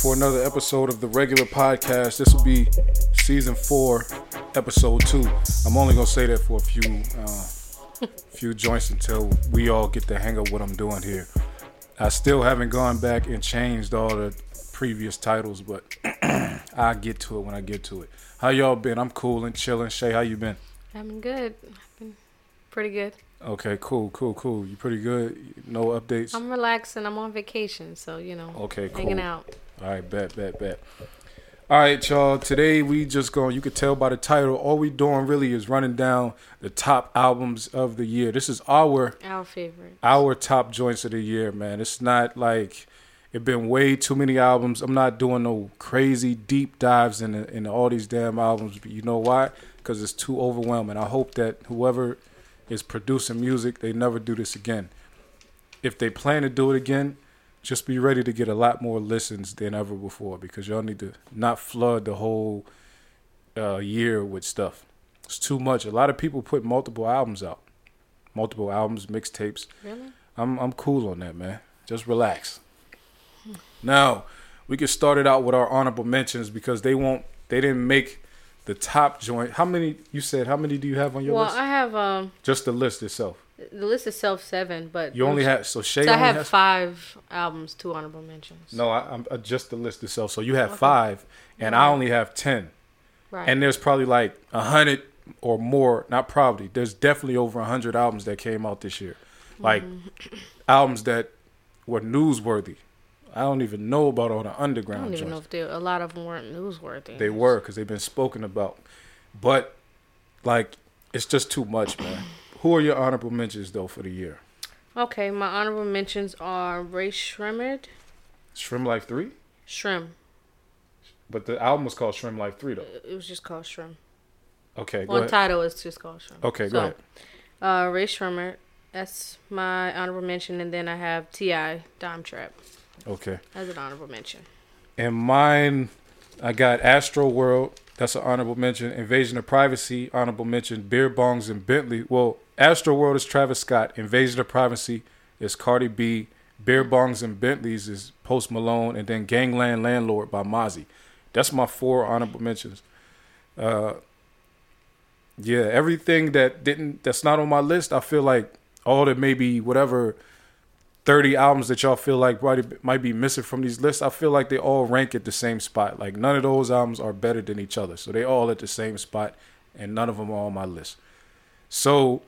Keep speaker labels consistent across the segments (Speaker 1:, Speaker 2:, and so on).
Speaker 1: y'all? We back for another episode of the regular podcast. This will be season four, episode two. I'm only gonna say that for a few, uh, few joints until we all get the hang of what I'm doing here. I still haven't gone back and changed all the previous titles, but I'll get to it when I get to it. How y'all been? I'm cool and chilling. Shay, how you been?
Speaker 2: I'm good. I've been pretty good.
Speaker 1: Okay, cool, cool, cool. You pretty good? No updates?
Speaker 2: I'm relaxing. I'm on vacation, so you know.
Speaker 1: Okay, cool.
Speaker 2: Hanging out.
Speaker 1: All right, bet, bet, bet. All right, y'all. Today we just going. You could tell by the title. All we doing really is running down the top albums of the year. This is our
Speaker 2: Our favorite.
Speaker 1: our top joints of the year, man. It's not like it been way too many albums. I'm not doing no crazy deep dives in in all these damn albums. But you know why? Because it's too overwhelming. I hope that whoever is producing music, they never do this again. If they plan to do it again, just be ready to get a lot more listens than ever before because y'all need to not flood the whole uh, year with stuff. It's too much. A lot of people put multiple albums out, multiple albums, mixtapes.
Speaker 2: Really?
Speaker 1: I'm I'm cool on that, man. Just relax. Now, we can start it out with our honorable mentions because they won't they didn't make the top joint. How many you said how many do you have on your
Speaker 2: Well,
Speaker 1: list?
Speaker 2: Well, I have um
Speaker 1: Just the list itself.
Speaker 2: The list is self seven, but
Speaker 1: You only have so Shay
Speaker 2: So I have
Speaker 1: has
Speaker 2: five albums, two honorable mentions.
Speaker 1: No, I, I'm uh, just the list itself. So you have
Speaker 2: Okay.
Speaker 1: five, and I only have ten.
Speaker 2: Right.
Speaker 1: And there's probably like a hundred or more. Not probably. There's definitely over a hundred albums that came out this year, like
Speaker 2: Mm-hmm.
Speaker 1: albums that were newsworthy. I don't even know about all the underground.
Speaker 2: I don't even know if they, a lot of them weren't newsworthy.
Speaker 1: They were because they've been spoken about, but like it's just too much, man. Who are your honorable mentions though for the year?
Speaker 2: Okay, my honorable mentions are Rae Sremmurd,
Speaker 1: Shrimp Life Three,
Speaker 2: Shrim.
Speaker 1: but the album was called Shrimp Life Three though.
Speaker 2: It was just called Shrim.
Speaker 1: Okay, go
Speaker 2: One
Speaker 1: ahead.
Speaker 2: title is just called Shrim.
Speaker 1: Okay, go ahead.
Speaker 2: Uh, Rae Sremmurd. That's my honorable mention, and then I have T.I. Dime Trap
Speaker 1: Okay.
Speaker 2: as an honorable mention.
Speaker 1: And mine, I got Astro World. That's an honorable mention. Invasion of Privacy, honorable mention. Beer Bongs and Bentley. Well, Astro World is Travis Scott. Invasion of Privacy is Cardi B. Beer Bongs and Bentleys is Post Malone. And then Gangland Landlord by Mozzy. That's my four honorable mentions. Uh, yeah, everything that didn't, that's not on my list, I feel like all the maybe whatever 30 albums that y'all feel like might, might be missing from these lists, I feel like they all rank at the same spot. Like none of those albums are better than each other. So they all at the same spot and none of them are on my list. So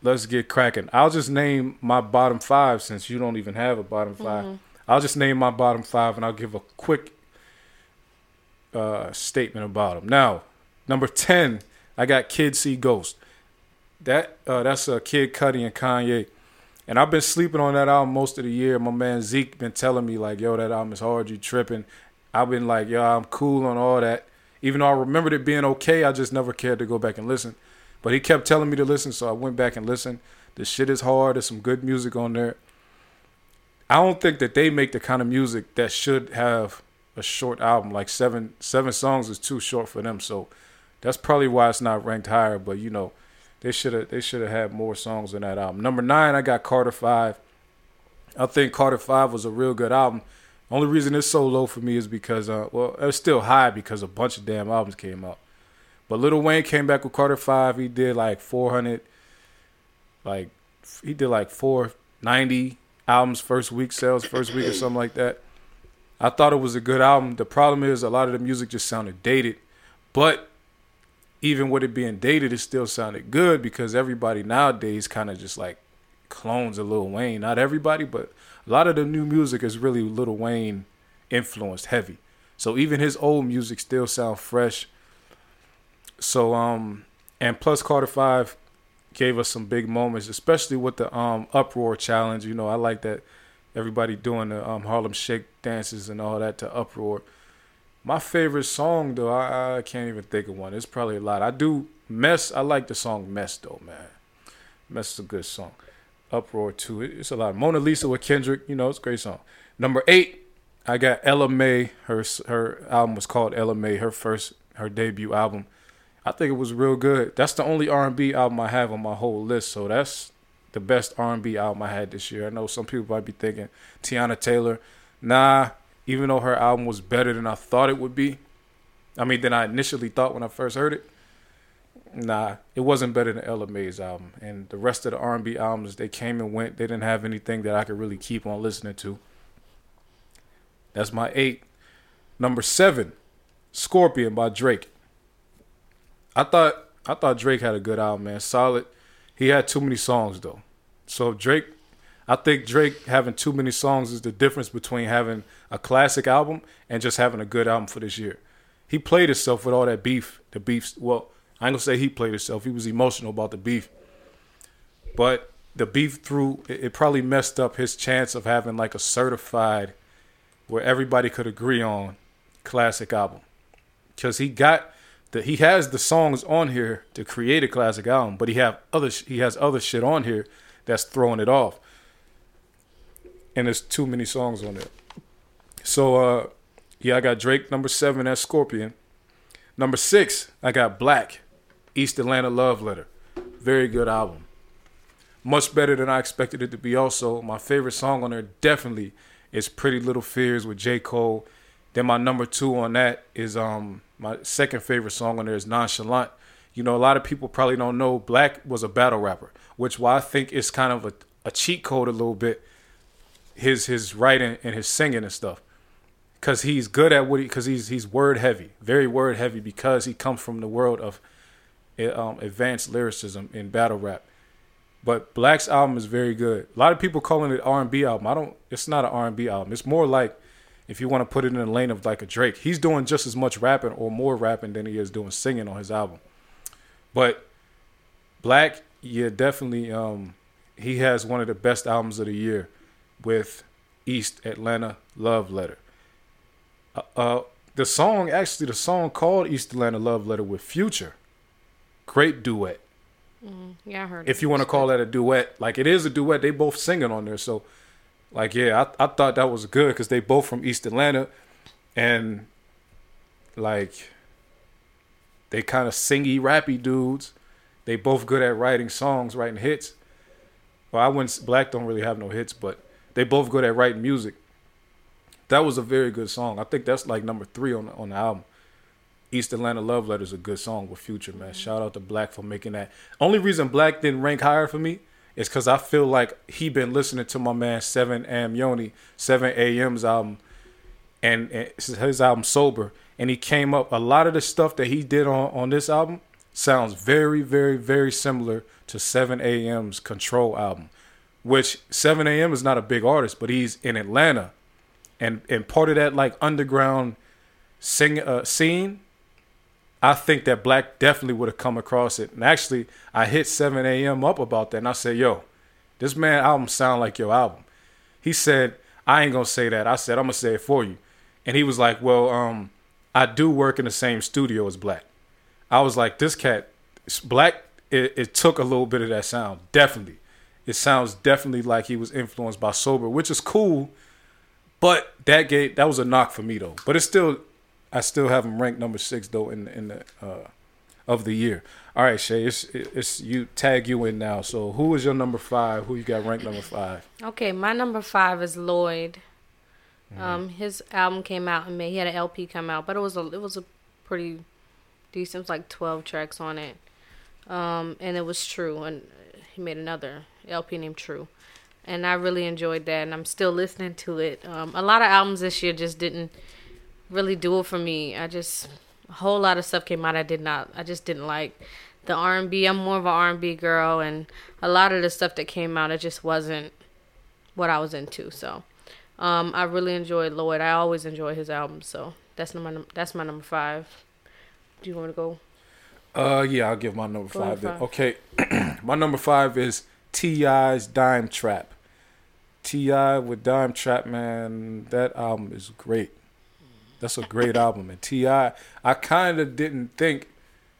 Speaker 1: let's get cracking. I'll just name my bottom five since you don't even have a bottom 5 I'll just name my bottom five and I'll give a quick uh, statement about them. Now, number 10, I got Kid See Ghost. That uh, that's a uh, Kid Cudi and Kanye. And I've been sleeping on that album most of the year. My man Zeke been telling me like, "Yo, that album is hard. You tripping?" I've been like, "Yo, I'm cool on all that." Even though I remembered it being okay, I just never cared to go back and listen. But he kept telling me to listen, so I went back and listened. The shit is hard. There's some good music on there. I don't think that they make the kind of music that should have a short album. Like seven seven songs is too short for them. So that's probably why it's not ranked higher. But you know, they should have they should have had more songs on that album. Number nine, I got Carter Five. I think Carter Five was a real good album. Only reason it's so low for me is because uh well it's still high because a bunch of damn albums came out. But Lil Wayne came back with Carter Five. He did like four hundred, like he did like four ninety albums first week sales first week or something like that. I thought it was a good album. The problem is a lot of the music just sounded dated, but even with it being dated, it still sounded good because everybody nowadays kind of just like clones of Lil Wayne. Not everybody, but a lot of the new music is really Lil Wayne influenced heavy. So even his old music still sound fresh. So um and plus Carter 5 gave us some big moments, especially with the um uproar challenge. You know, I like that everybody doing the um Harlem Shake dances and all that to uproar. My favorite song though, I, I can't even think of one. It's probably a lot. I do Mess. I like the song Mess though, man. Mess is a good song. Uproar too. It- It's a lot. Mona Lisa with Kendrick. You know, it's a great song. Number eight, I got Ella Mai. Her her album was called Ella Mai. Her first her debut album. I think it was real good. That's the only R and B album I have on my whole list. So that's the best R and B album I had this year. I know some people might be thinking Teyana Taylor. Nah, even though her album was better than I thought it would be. I mean, than I initially thought when I first heard it. Nah, it wasn't better than Ella Mai's album, and the rest of the R&B albums they came and went. They didn't have anything that I could really keep on listening to. That's my eight. Number seven, Scorpion by Drake. I thought I thought Drake had a good album, man. Solid. He had too many songs though. So Drake, I think Drake having too many songs is the difference between having a classic album and just having a good album for this year. He played himself with all that beef. The beef. Well, I ain't gonna say he played himself. He was emotional about the beef, but the beef through it, it probably messed up his chance of having like a certified, where everybody could agree on, classic album, because he got the he has the songs on here to create a classic album, but he have other he has other shit on here that's throwing it off, and there's too many songs on there. So uh, yeah, I got Drake number seven as Scorpion. Number six, I got Black, East Atlanta Love Letter. Very good album. Much better than I expected it to be. Also, my favorite song on there definitely is Pretty Little Fears with J. Cole. Then my number two on that is um my second favorite song on there is Nonchalant. You know, a lot of people probably don't know Black was a battle rapper, which why I think it's kind of a, a cheat code a little bit. His his writing and his singing and stuff, because he's good at what he because he's he's word heavy, very word heavy because he comes from the world of um, advanced lyricism in battle rap. But Black's album is very good. A lot of people calling it R and B album. I don't. It's not an R and B album. It's more like if you want to put it in the lane of like a Drake. He's doing just as much rapping or more rapping than he is doing singing on his album. But Black, yeah, definitely. Um, he has one of the best albums of the year with East Atlanta Love Letter. Uh, uh, the song, actually, the song called East Atlanta Love Letter with Future. Great duet.
Speaker 2: Mm, yeah, I heard.
Speaker 1: If you want to call that a duet, like it is a duet, they both singing on there. So, like, yeah, I I thought that was good because they both from East Atlanta, and like they kind of singy, rappy dudes. They both good at writing songs, writing hits. Well, I wouldn't. Black don't really have no hits, but they both good at writing music. That was a very good song. I think that's like number three on on the album. East Atlanta Love Letter is a good song with Future, man. Shout out to Black for making that. Only reason Black didn't rank higher for me is because I feel like he been listening to my man Seven Am Yoni, Seven AM's album, and, and his album Sober, and he came up. A lot of the stuff that he did on on this album sounds very, very, very similar to Seven AM's Control album, which Seven AM is not a big artist, but he's in Atlanta, and and part of that like underground sing uh, scene I think that Black definitely would have come across it. And actually, I hit 7 a.m. up about that, and I said, "Yo, this man album sound like your album." He said, "I ain't gonna say that." I said, "I'm gonna say it for you," and he was like, "Well, um, I do work in the same studio as Black." I was like, "This cat, Black, it, it took a little bit of that sound, definitely. It sounds definitely like he was influenced by Sober, which is cool." But that gate that was a knock for me though. But it's still I still have him ranked number six though in in the uh, of the year. All right, Shay, it's it's you tag you in now. So who is your number five? Who you got ranked number five?
Speaker 2: Okay, my number five is Lloyd. Mm-hmm. Um, his album came out in May. He had an LP come out, but it was a it was a pretty decent. It was like twelve tracks on it, um, and it was True. And he made another LP named True, and I really enjoyed that. And I'm still listening to it. Um, a lot of albums this year just didn't really do it for me. I just a whole lot of stuff came out I did not. I just didn't like the R&B. I'm more of an R and B girl, and a lot of the stuff that came out, it just wasn't what I was into. So, um, I really enjoyed Lloyd. I always enjoy his albums. So that's my that's my number five. Do you want to go?
Speaker 1: Uh, yeah, I'll give my number five, five. Okay, my number five is T.I.'s Dime Trap. T.I. with Dime Trap, man, that album is great. That's a great album. And T.I., I kind of didn't think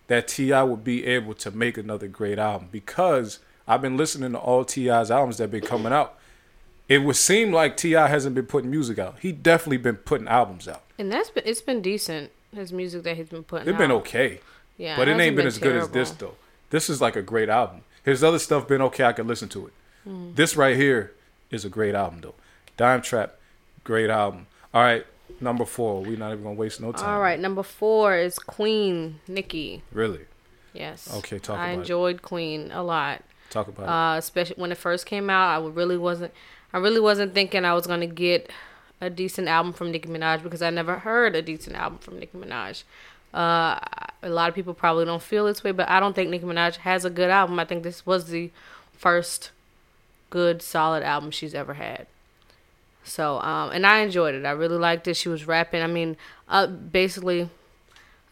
Speaker 1: that T.I. would be able to make another great album because I've been listening to all T.I.'s albums that have been coming out. It would seem like T.I. hasn't been putting music out. He definitely been putting albums out.
Speaker 2: And that's been, it's been decent. His music that he's been putting.
Speaker 1: It's been okay. Yeah, but it, it ain't been, been as terrible. good as this though. This is like a great album. His other stuff been okay. I could listen to it. Mm. This right here is a great album though. Dime Trap, great album. All right, Number four. We're not even gonna waste no time.
Speaker 2: All right, number four is Queen Nicki.
Speaker 1: Really?
Speaker 2: Yes.
Speaker 1: Okay, talk
Speaker 2: I
Speaker 1: about it.
Speaker 2: I enjoyed Queen a lot.
Speaker 1: Talk about
Speaker 2: Uh, especially when it first came out, I really wasn't. I really wasn't thinking I was gonna get a decent album from Nicki Minaj because I never heard a decent album from Nicki Minaj. Uh, a lot of people probably don't feel this way, but I don't think Nicki Minaj has a good album. I think this was the first good, solid album she's ever had. So, um, and I enjoyed it. I really liked it. She was rapping. I mean, uh, basically,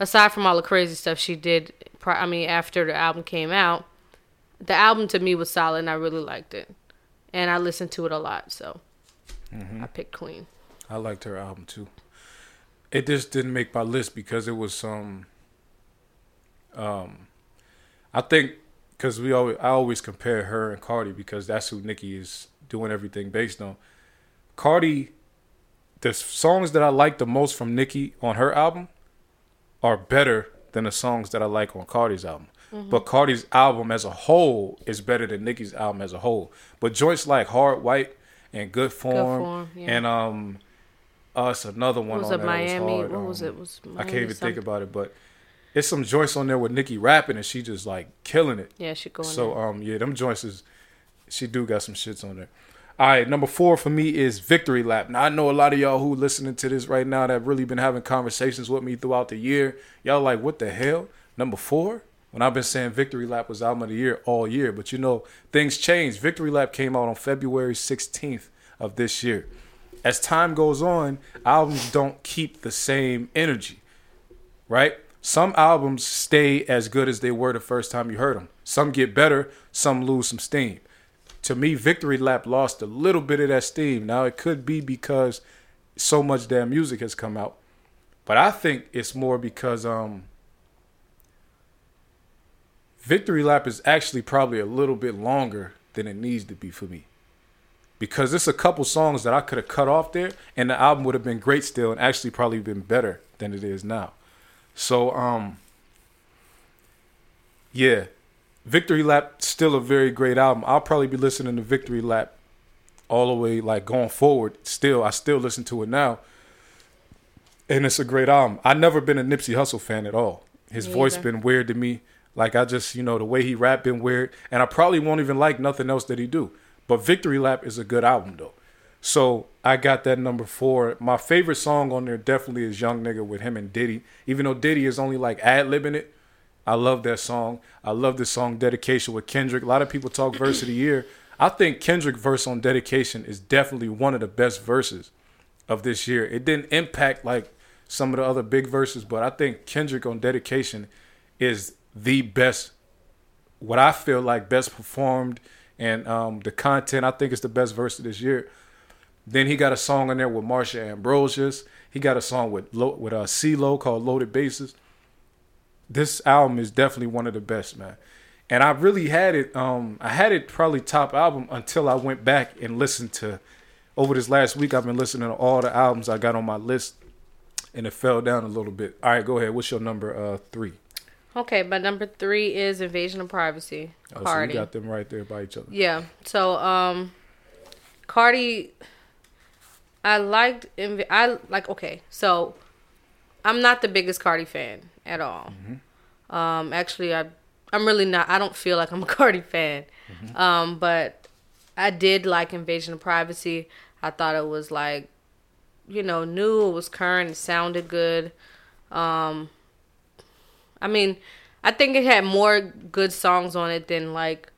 Speaker 2: aside from all the crazy stuff she did, I mean, after the album came out, the album to me was solid and I really liked it. And I listened to it a lot, so
Speaker 1: Mm-hmm.
Speaker 2: I picked Queen.
Speaker 1: I liked her album too. It just didn't make my list because it was some. Um, I think because we always I always compare her and Cardi because that's who Nicki is doing everything based on. Cardi, the songs that I like the most from Nicki on her album are better than the songs that I like on Cardi's album. But Cardi's album as a whole is better than Nicki's album as a whole. But joints like Hard White and Good Form,
Speaker 2: Form, yeah.
Speaker 1: and um, us another one
Speaker 2: was
Speaker 1: on
Speaker 2: it Miami?
Speaker 1: was.
Speaker 2: What was
Speaker 1: um,
Speaker 2: it? Was
Speaker 1: I can't even
Speaker 2: something?
Speaker 1: think about it, but it's some joints on there with Nicki rapping and she just like killing it.
Speaker 2: Yeah, she going.
Speaker 1: So
Speaker 2: there.
Speaker 1: um yeah, them joints is she do got some shits on there. All right, number four for me is Victory Lap. Now I know a lot of y'all who listening to this right now that have really been having conversations with me throughout the year. Y'all like, what the hell? Number four? When I've been saying Victory Lap was album of the year all year, but you know things changed. Victory Lap came out on February 16th of this year. As time goes on, albums don't keep the same energy right? Some albums stay as good as they were the first time you heard them. Some get better, some lose some steam. To me, Victory Lap lost a little bit of that steam. Now, it could be because so much damn music has come out, but I think it's more because um, Victory Lap is actually probably a little bit longer than it needs to be for me. Because it's a couple songs that I could have cut off there, and the album would have been great still, and actually probably been better than it is now. So um yeah, Victory Lap still a very great album. I'll probably be listening to Victory Lap all the way like going forward. Still, I still listen to it now. And it's a great album. I never been a Nipsey Hussle fan at all. His
Speaker 2: Me
Speaker 1: voice
Speaker 2: either.
Speaker 1: been weird to me. Like I just, you know, the way he rap been weird. And I probably won't even like nothing else that he do. But Victory Lap is a good album though. So I got that number four. My favorite song on there definitely is Young Nigga with him and Diddy. Even though Diddy is only like ad libbing it, I love that song. I love this song Dedication with Kendrick. A lot of people talk verse of the year. I think Kendrick verse on Dedication is definitely one of the best verses of this year. It didn't impact like some of the other big verses, but I think Kendrick on Dedication is the best what I feel like best performed and um, the content I think is the best verse of this year. Then he got a song in there with Marsha Ambrosius. He got a song with Lo- with uh, CeeLo called Loaded Bases. This album is definitely one of the best, man. And I really had it. Um, I had it probably top album until I went back and listened to. Over this last week, I've been listening to all the albums I got on my list, and it fell down a little bit. All right, go ahead. What's your number uh, three?
Speaker 2: Okay, but number three is Invasion of Privacy.
Speaker 1: Oh, so you got them right there by each other.
Speaker 2: Yeah. So um Cardi I liked Inv- I like okay. So I'm not the biggest Cardi fan at all. Um actually I I'm really not I don't feel like I'm a Cardi fan. Um but I did like Invasion of Privacy. I thought it was like you know, new, it was current, it sounded good. Um I mean, I think it had more good songs on it than like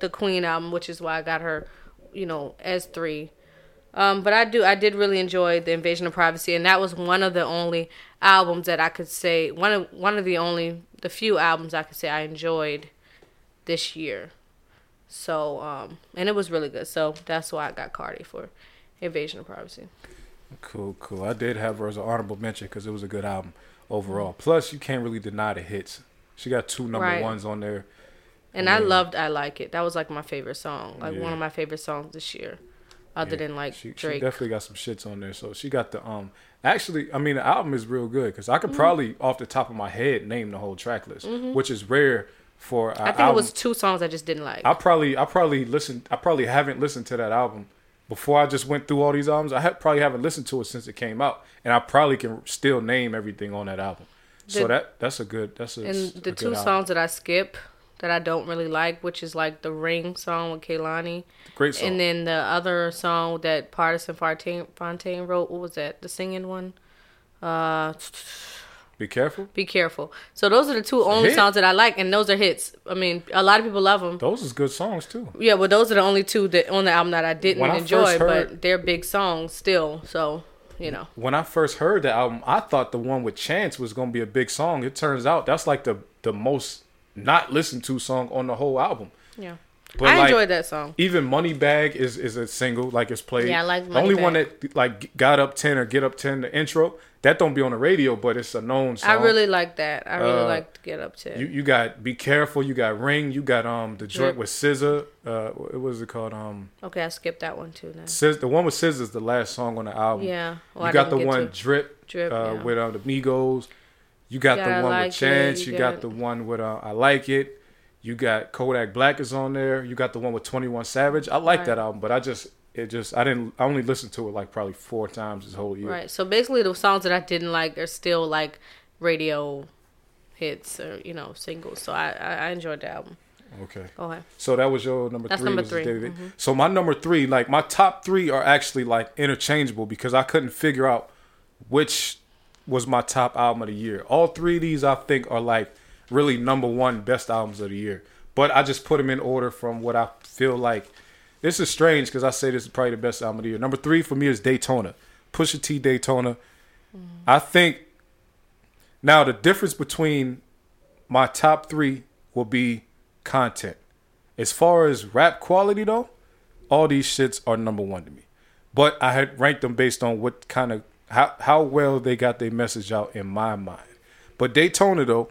Speaker 2: the Queen album, which is why I got her, you know, as three. Um, but I do, I did really enjoy the Invasion of Privacy, and that was one of the only albums that I could say one of one of the only the few albums I could say I enjoyed this year. So, um, and it was really good. So that's why I got Cardi for Invasion of Privacy.
Speaker 1: Cool, cool. I did have her as an honorable mention because it was a good album overall. Plus, you can't really deny the hits. She got two number
Speaker 2: Right.
Speaker 1: ones on there.
Speaker 2: And I loved I Like It. That was like my favorite song, like
Speaker 1: Yeah.
Speaker 2: one of my favorite songs this year, other
Speaker 1: Yeah,
Speaker 2: than like
Speaker 1: she, she
Speaker 2: Drake.
Speaker 1: definitely got some shits on there. So she got the um. Actually, I mean the album is real good because I could
Speaker 2: Mm-hmm.
Speaker 1: probably off the top of my head name the whole track list, which is rare for.
Speaker 2: I think it was two songs I just didn't like.
Speaker 1: I probably I probably listened. I probably haven't listened to that album before I just went through all these albums, I probably haven't listened to it since it came out, and I probably can still name everything on that album. so that that's a good that's a
Speaker 2: And the two
Speaker 1: album.
Speaker 2: songs that I skip that I don't really like, which is like the Ring song with Kehlani,
Speaker 1: great song.
Speaker 2: and then the other song that Pardison Fontaine, Fontaine wrote. What was that? The singing one. Uh,
Speaker 1: Be careful.
Speaker 2: be careful. So those are the two only songs that I like, and those are hits. I mean, a lot of people love them.
Speaker 1: Those is good songs too.
Speaker 2: Yeah, well, those are the only two that on the album that I didn't
Speaker 1: I
Speaker 2: enjoy,
Speaker 1: heard-
Speaker 2: but they're big songs still. So you know,
Speaker 1: When I first heard the album, I thought the one with Chance was gonna be a big song. It turns out that's like the the most not listened to song on the whole album.
Speaker 2: yeah,
Speaker 1: But
Speaker 2: I
Speaker 1: like,
Speaker 2: enjoyed that song.
Speaker 1: Even Moneybag is is a single, like it's played.
Speaker 2: Yeah, I like
Speaker 1: the only one that like got up ten or get up ten. The intro that don't be on the radio, but it's a known song.
Speaker 2: I really like that. I really
Speaker 1: Uh,
Speaker 2: like to get up to.
Speaker 1: You you got be careful. You got ring. You got um the joint
Speaker 2: Drip.
Speaker 1: with SZA. Uh, what was it called? Um,
Speaker 2: okay, I skipped that one too. Now.
Speaker 1: SZA, the one with SZA is the last song on the album.
Speaker 2: Yeah, well, I
Speaker 1: you got the one
Speaker 2: to-
Speaker 1: drip,
Speaker 2: Drip,
Speaker 1: uh,
Speaker 2: yeah.
Speaker 1: with uh, the Migos. You got
Speaker 2: Yeah, I
Speaker 1: the one
Speaker 2: like
Speaker 1: with Chance.
Speaker 2: it.
Speaker 1: You,
Speaker 2: You
Speaker 1: got,
Speaker 2: got-
Speaker 1: the one with uh, I like it. You got Kodak Black is on there. You got the one with Twenty One Savage. I like
Speaker 2: Right.
Speaker 1: that album, but I just it just I didn't I only listened to it like probably four times this whole year.
Speaker 2: Right. So basically, the songs that I didn't like are still like radio hits or you know singles. So I I, enjoyed the album.
Speaker 1: Okay.
Speaker 2: Go ahead.
Speaker 1: So that was your number
Speaker 2: That's
Speaker 1: three.
Speaker 2: number three, mhm.
Speaker 1: So my number three, like my top three, are actually like interchangeable because I couldn't figure out which was my top album of the year. All three of these I think are like really number one best albums of the year. But I just put them in order from what I feel like. This is strange because I say this is probably the best album of the year. Number three for me is Daytona, Pusha T Daytona. Mm. I think now the difference between my top three will be content. As far as rap quality though, all these shits are number one to me. But I had ranked them based on what kind of how how well they got their message out in my mind. But Daytona though,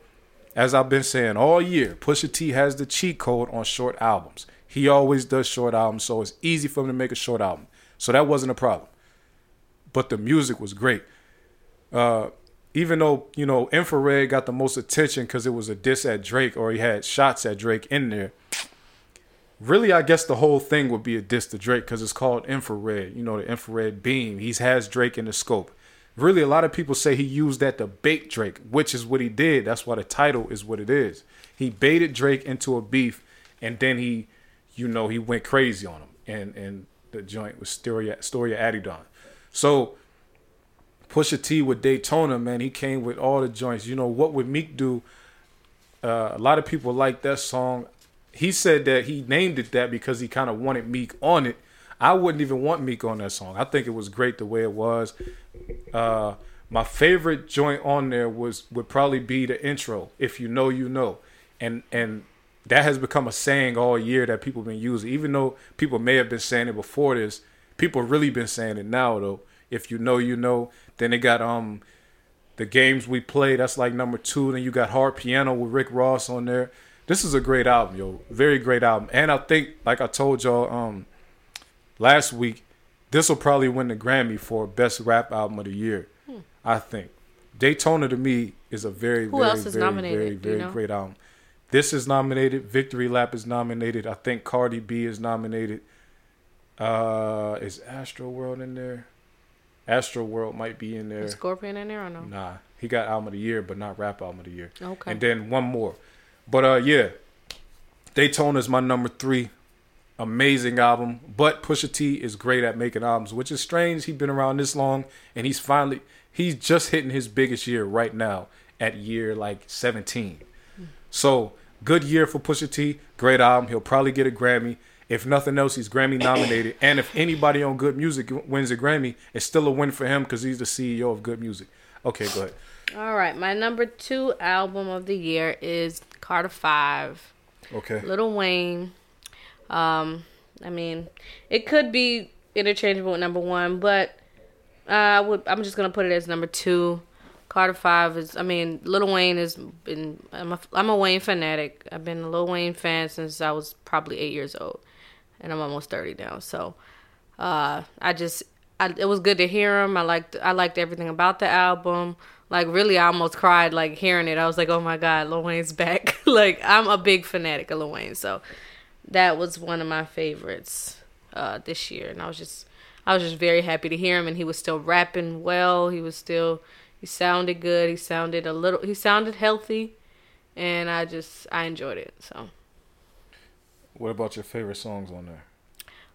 Speaker 1: as I've been saying all year, Pusha T has the cheat code on short albums. He always does short albums, so it's easy for him to make a short album. So that wasn't a problem. But the music was great. Uh, even though you know Infrared got the most attention because it was a diss at Drake or he had shots at Drake in there. Really, I guess the whole thing would be a diss to Drake because it's called Infrared. You know, the infrared beam. He has Drake in the scope. Really, a lot of people say he used that to bait Drake, which is what he did. That's why the title is what it is. He baited Drake into a beef, and then he, you know, he went crazy on him. And and the joint was Storia Story of Adidon. So Pusha T with Daytona, man, he came with all the joints. You know, what would Meek do? Uh, a lot of people like that song. He said that he named it that because he kind of wanted Meek on it. I wouldn't even want Meek on that song. I think it was great the way it was. Uh, my favorite joint on there was would probably be the intro. If you know, you know, and and that has become a saying all year that people have been using. Even though people may have been saying it before this, people really been saying it now though. If you know, you know. Then they got um the games we play. That's like number two. Then you got Hard Piano with Rick Ross on there. This is a great album, yo. Very great album. And I think, like I told y'all um last week, this will probably win the Grammy for best rap album of the year. I think Daytona to me is a very,
Speaker 2: Who
Speaker 1: very, very,
Speaker 2: nominated?
Speaker 1: very,
Speaker 2: Do you
Speaker 1: very
Speaker 2: know?
Speaker 1: great album. This is nominated. Victory Lap is nominated. I think Cardi B is nominated. Uh, is Astro World in there? Astro World might be in there.
Speaker 2: Is Scorpion in there or no?
Speaker 1: Nah, he got album of the year, but not rap album of the year.
Speaker 2: Okay.
Speaker 1: And then one more. But uh, yeah, Daytona is my number three. Amazing album, but Pusha T is great at making albums, which is strange. He's been around this long, and he's finally he's just hitting his biggest year right now at year like 17. So good year for Pusha T. Great album. He'll probably get a Grammy. If nothing else, he's Grammy nominated. And if anybody on Good Music wins a Grammy, it's still a win for him because he's the CEO of Good Music. Okay, go ahead.
Speaker 2: All right. My number two album of the year is Carter Five.
Speaker 1: Okay.
Speaker 2: Little Wayne. Um, I mean, it could be interchangeable with number one, but uh, I would. I'm just gonna put it as number two. Carter Five is. I mean, Little Wayne has been. I'm a, I'm a Wayne fanatic. I've been a Lil Wayne fan since I was probably eight years old, and I'm almost thirty now. So, uh, I just. I, it was good to hear him. I liked. I liked everything about the album. Like really, I almost cried like hearing it. I was like, "Oh my god, Lil Wayne's back!" like I'm a big fanatic of Lil Wayne, so that was one of my favorites uh, this year, and I was just I was just very happy to hear him, and he was still rapping well. He was still he sounded good. He sounded a little he sounded healthy, and I just I enjoyed it. So.
Speaker 1: What about your favorite songs on there?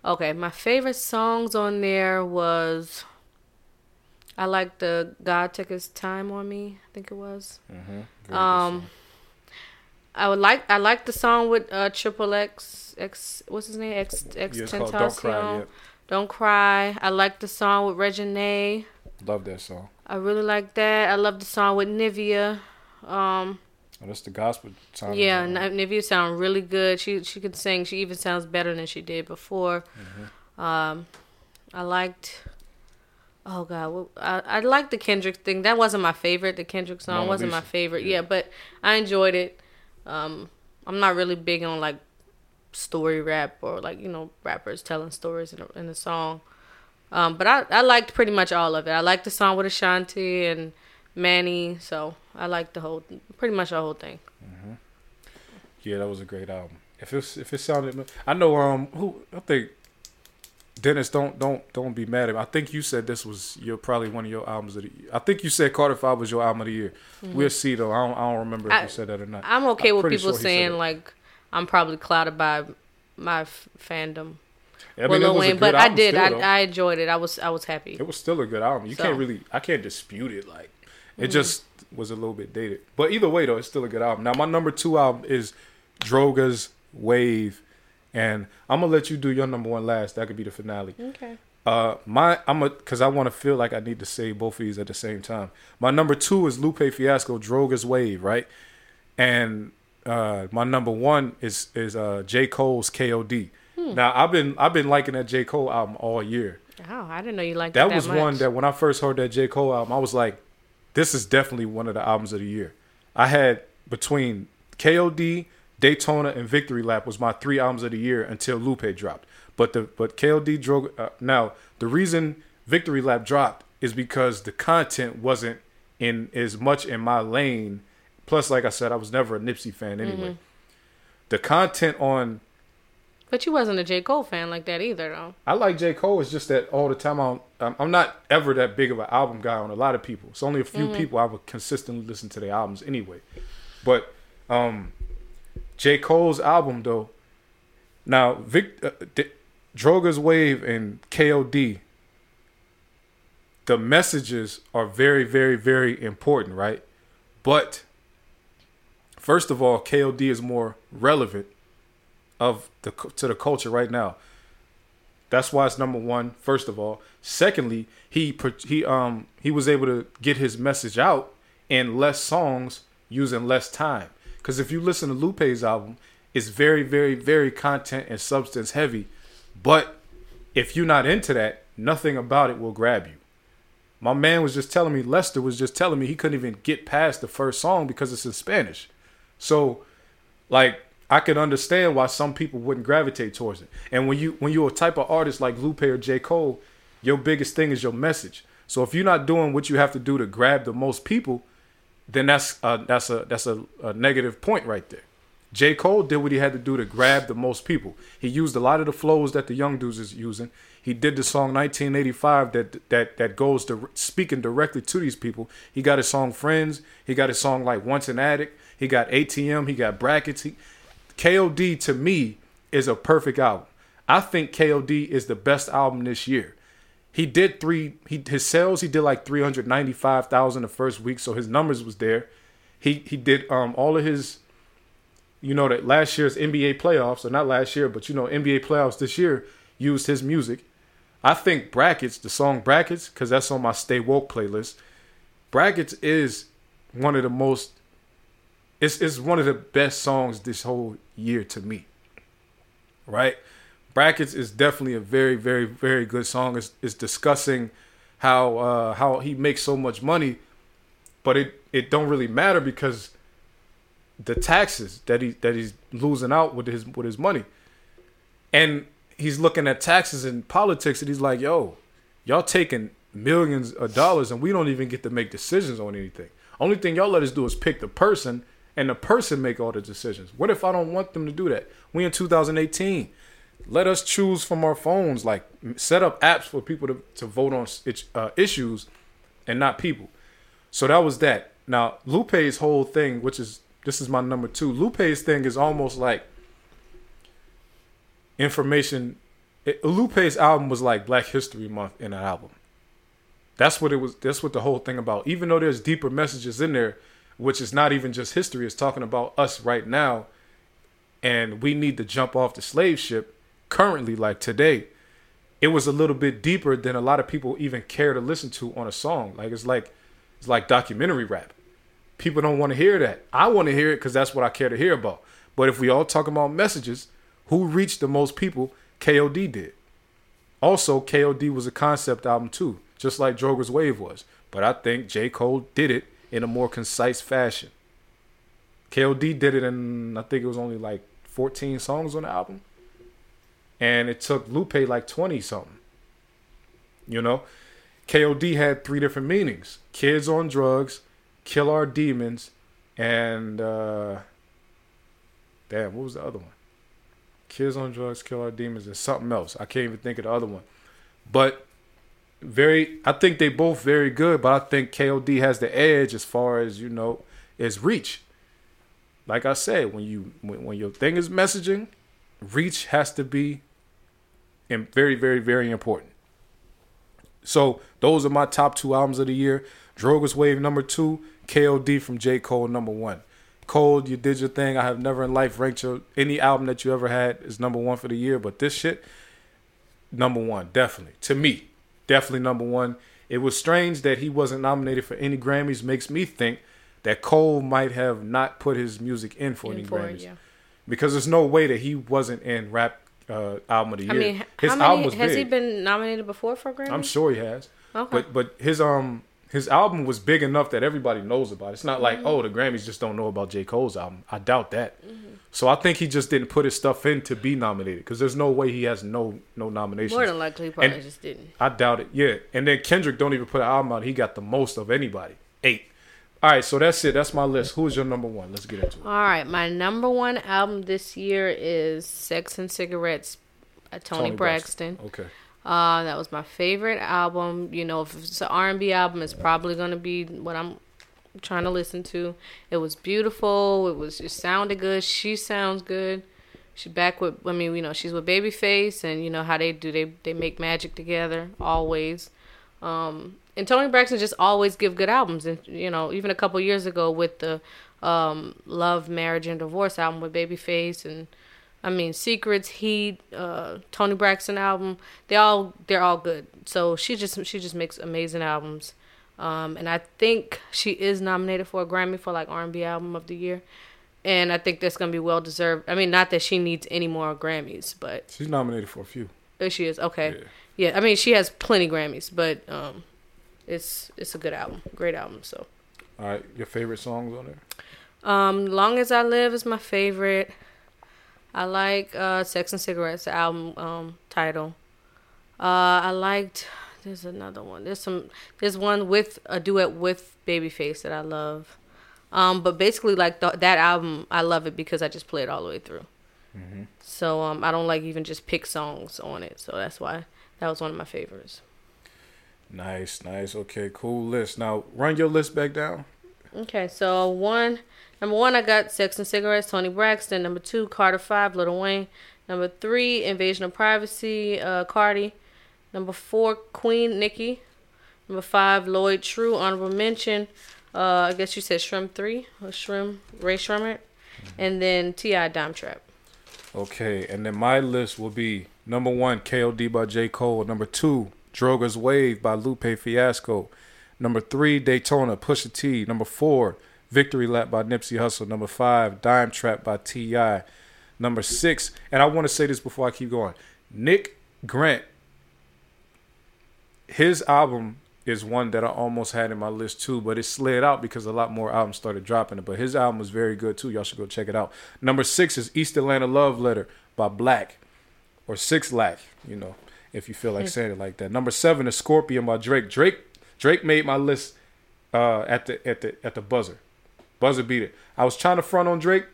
Speaker 2: Okay, my favorite songs on there was I like the God took his time on me. I think it was.
Speaker 1: Mm-hmm.
Speaker 2: Um, I would like I like the song with uh Triple X X what's his name X X
Speaker 1: Yeah, Don't Cry. Yeah.
Speaker 2: Don't cry. I like the song with Reginae.
Speaker 1: Love that song.
Speaker 2: I really like that. I love the song with Nivea. Um,
Speaker 1: Oh, that's the gospel song.
Speaker 2: yeah, N- Nivea sound really good. She she could sing. She even sounds better than she did before.
Speaker 1: Mm-hmm.
Speaker 2: Um, I liked. Oh God, what, I I liked the Kendrick thing. That wasn't my favorite. The Kendrick song
Speaker 1: Mona
Speaker 2: wasn't my favorite.
Speaker 1: Yeah.
Speaker 2: Yeah. but I enjoyed it. Um, I'm not really big on like story rap or like you know rappers telling stories in a, in a song. Um, but I I liked pretty much all of it. I liked the song with Ashanti and Manny, so I liked the whole, pretty much the whole thing.
Speaker 1: Yeah, that was a great album. If it's if it sounded, I know um who I think Dennis don't don't don't be mad at me. I think you said this was your probably one of your albums of the year. I think you said Carter Five was your album of the year. We'll see though. I don't I don't remember if
Speaker 2: Mm-hmm. I-
Speaker 1: you said that or not.
Speaker 2: I'm okay
Speaker 1: I'm
Speaker 2: with people
Speaker 1: sure
Speaker 2: saying like I'm probably clouded by my f- fandom
Speaker 1: I mean, it
Speaker 2: Lil Wayne, but I did.
Speaker 1: still.
Speaker 2: I I enjoyed it. I was I was happy.
Speaker 1: It was still a good album. You
Speaker 2: So- Mm-hmm.
Speaker 1: can't really, I can't dispute it. Like, it just was a little bit dated. But either way, though, it's still a good album. Now, my number two album is Drogas Wave, and I'm gonna let you do your number one last. That could be the finale.
Speaker 2: Okay.
Speaker 1: Uh, my I'm a because I want to feel like I need to say both of these at the same time. My number two is Lupe Fiasco, Drogas Wave, right? And uh, my number one is is uh, J Cole's K.O.D.
Speaker 2: Hmm.
Speaker 1: Now I've been I've been liking that J Cole album all year.
Speaker 2: Oh, I didn't know you liked
Speaker 1: That
Speaker 2: that
Speaker 1: was
Speaker 2: much.
Speaker 1: one that when I first heard that J. Cole album, I was like, this is definitely one of the albums of the year. I had between KOD, Daytona, and Victory Lap was my three albums of the year until Lupe dropped. But the but KOD drove uh, now the reason Victory Lap dropped is because the content wasn't in as much in my lane. Plus, like I said, I was never a Nipsey fan anyway. The content on
Speaker 2: But you wasn't a J Cole fan like that either, though.
Speaker 1: I like J. Cole. It's just that all the time I'm, I'm I'm not ever that big of an album guy on a lot of people. It's only a few people I would consistently listen to their albums anyway. But um, J. Cole's album though, now Vic, uh, D- Drogas Wave and K.O.D. The messages are very, very, very important, right? But first of all, K.O.D. is more relevant of the to the culture right now. That's why it's number one. First of all, secondly, he he um he was able to get his message out in less songs using less time. Because if you listen to Lupe's album, it's very very very content and substance heavy. But if you're not into that, nothing about it will grab you. My man was just telling me, Lester was just telling me he couldn't even get past the first song because it's in Spanish. So, like, I could understand why some people wouldn't gravitate towards it. And when you when you're a type of artist like Lupe or J. Cole, your biggest thing is your message. So if you're not doing what you have to do to grab the most people, then that's uh, that's a that's a, a negative point right there. J. Cole did what he had to do to grab the most people. He used a lot of the flows that the young dudes is using. He did the song 1985 that that that goes to speaking directly to these people. He got his song Friends. He got his song like Once an Addict. He got ATM. He got Brackets. He, KOD to me is a perfect album. I think KOD is the best album this year. He did three. He his sales. He did like three hundred ninety five thousand the first week, so his numbers was there. He he did um all of his you know that last year's NBA playoffs, or not last year, but you know NBA playoffs this year used his music. I think Brackets, the song Brackets, because that's on my Stay Woke playlist. Brackets is one of the most. It's it's one of the best songs this whole year to me. Right, Brackets is definitely a very very very good song. It's, it's discussing how uh, how he makes so much money, but it it don't really matter because the taxes that he that he's losing out with his with his money. And he's looking at taxes and politics and he's like, "Yo, y'all taking millions of dollars and we don't even get to make decisions on anything. Only thing y'all let us do is pick the person and the person make all the decisions. What if I don't want them to do that? We in 2018. Let us choose from our phones. Like set up apps for people to, to vote on uh, issues and not people. So that was that. Now Lupe's whole thing, which is this is my number two. Lupe's thing is almost like information. It, Lupe's album was like Black History Month in an album. That's what it was. That's what the whole thing about. Even though there's deeper messages in there, which is not even just history. It's talking about us right now, and we need to jump off the slave ship currently, like today. It was a little bit deeper than a lot of people even care to listen to on a song. Like it's like it's like documentary rap. People don't want to hear that. I want to hear it because that's what I care to hear about. But if we all talk about messages, who reached the most people? KOD did. Also, KOD was a concept album too, just like Drogas Wave was. But I think J. Cole did it in a more concise fashion. KOD did it in I think it was only like 14 songs on the album. And it took Lupe like 20 something. You know? KOD had three different meanings. Kids on drugs, kill our demons, and uh damn, what was the other one? Kids on drugs, kill our demons, and something else. I can't even think of the other one. But very I think they both very good, but I think KOD has the edge as far as, you know, is reach. Like I said, when you when, when your thing is messaging, reach has to be very, very, very important. So those are my top two albums of the year. Drogas Wave number two, KOD from J. Cole number one. Cole, you did your thing. I have never in life ranked your any album that you ever had is number one for the year, but this shit, number one, definitely. To me, definitely number one. It was strange that he wasn't nominated for any Grammys. Makes me think that Cole might have not put his music in for in any for Grammys, it, yeah. because there's no way that he wasn't in rap uh, album of the year. I mean,
Speaker 2: his many, album was has big. he been nominated before for Grammy?
Speaker 1: I'm sure he has. Okay. But but his um his album was big enough that everybody knows about it. It's not like, mm-hmm. oh, the Grammys just don't know about J. Cole's album. I doubt that. Mm-hmm. So I think he just didn't put his stuff in to be nominated because there's no way he has no no nominations.
Speaker 2: More than likely, he probably and just didn't.
Speaker 1: I doubt it. Yeah, and then Kendrick don't even put an album out. He got the most of anybody. All right, so that's it. That's my list. Who's your number one? Let's get into it.
Speaker 2: All right, my number one album this year is "Sex and Cigarettes" by Toni, Toni Braxton.
Speaker 1: Braxton. Okay.
Speaker 2: Uh, that was my favorite album. You know, if it's an R and B album, it's probably gonna be what I'm trying to listen to. It was beautiful. It was it sounded good. She sounds good. She back with I mean, you know, she's with Babyface and you know how they do they they make magic together always. Um and Toni Braxton just always give good albums and you know, even a couple years ago with the um Love, Marriage and Divorce album with Babyface and I mean, Secrets, Heat, uh, Toni Braxton album, they all they're all good. So she just she just makes amazing albums. Um, and I think she is nominated for a Grammy for like R&B album of the year. And I think that's gonna be well deserved. I mean, not that she needs any more Grammys, but
Speaker 1: she's nominated for a few.
Speaker 2: Oh, she is okay. Yeah. yeah, I mean, she has plenty Grammys, but um, it's it's a good album, great album. So.
Speaker 1: All right, your favorite songs on there?
Speaker 2: Um, "Long as I Live" is my favorite. I like uh, Sex and Cigarettes, the album um, title. Uh, I liked. There's another one. There's some. There's one with a duet with Babyface that I love. Um, but basically, like the, that album, I love it because I just play it all the way through. Mm-hmm. So um, I don't like even just pick songs on it. So that's why that was one of my favorites.
Speaker 1: Nice, nice. Okay, cool list. Now run your list back down.
Speaker 2: Okay, so one Number one, I got Sex and Cigarettes, Toni Braxton. Number two, Carter Five, Little Wayne. Number three, Invasion of Privacy, uh, Cardi. Number four, Queen Nicki. Number five, Lloyd True, honorable mention. Uh, I guess you said Shrimp Three or Shrimp Rae Sremmurd, and then T.I. Dime Trap.
Speaker 1: Okay, and then my list will be number one, K.O.D. by J. Cole. Number two, Drogas Wave by Lupe Fiasco. Number three, Daytona, Pusha T. Number four, Victory Lap by Nipsey Hussle. Number five, Dime Trap by T.I. Number six, and I want to say this before I keep going. Nick Grant, his album is one that I almost had in my list too, but it slid out because a lot more albums started dropping it. But his album was very good too. Y'all should go check it out. Number six is East Atlanta Love Letter by Black or Six Lack, you know, if you feel like saying it like that. Number seven is Scorpion by Drake. Drake Drake made my list uh, at the at the at the buzzer. Buzzer beat it. I was trying to front on Drake,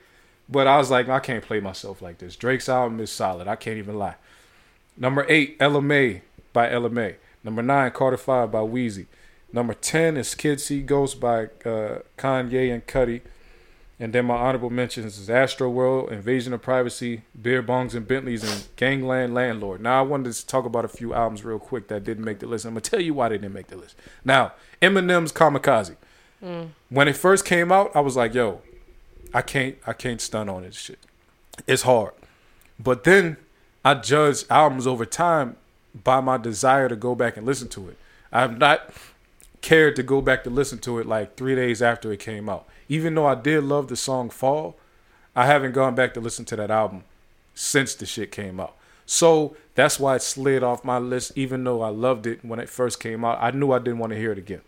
Speaker 1: But I was like, I can't play myself like this. Drake's album is solid. I can't even lie. Number eight, Ella Mai by Ella Mai. Number nine, Carter Five by Weezy. Number ten is Kids See Ghost by uh, Kanye and Cudi. And then my honorable mentions is Astro World, Invasion of Privacy, Beer Bongs and Bentleys, and Gangland Landlord. Now I wanted to talk about a few albums real quick that didn't make the list. I'm gonna tell you why they didn't make the list. Now, Eminem's Kamikaze. Mm. When it first came out, I was like, yo, I can't I can't stun on this shit. It's hard. But then I judge albums over time by my desire to go back and listen to it. I'm not cared to go back to listen to it like three days after it came out. Even though I did love the song Fall, I haven't gone back to listen to that album since the shit came out. So that's why it slid off my list, even though I loved it when it first came out. I knew I didn't want to hear it again.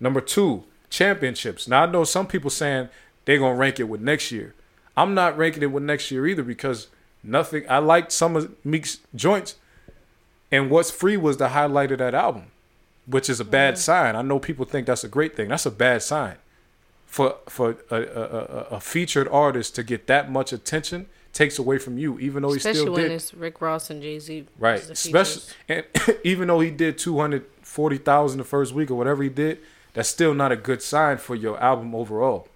Speaker 1: Number two, championships. Now I know some people saying they're gonna rank it with next year. I'm not ranking it with next year either because nothing I liked some of Meek's joints, and what's free was the highlight of that album, which is a bad mm-hmm. sign. I know people think that's a great thing. That's a bad sign for for a, a, a, featured artist to get that much attention takes away from you, even though
Speaker 2: Especially
Speaker 1: he still
Speaker 2: when
Speaker 1: did.
Speaker 2: it's Rick Ross and Jay Z.
Speaker 1: Right. Especially and even though he did two hundred forty thousand the first week or whatever he did, that's still not a good sign for your album overall.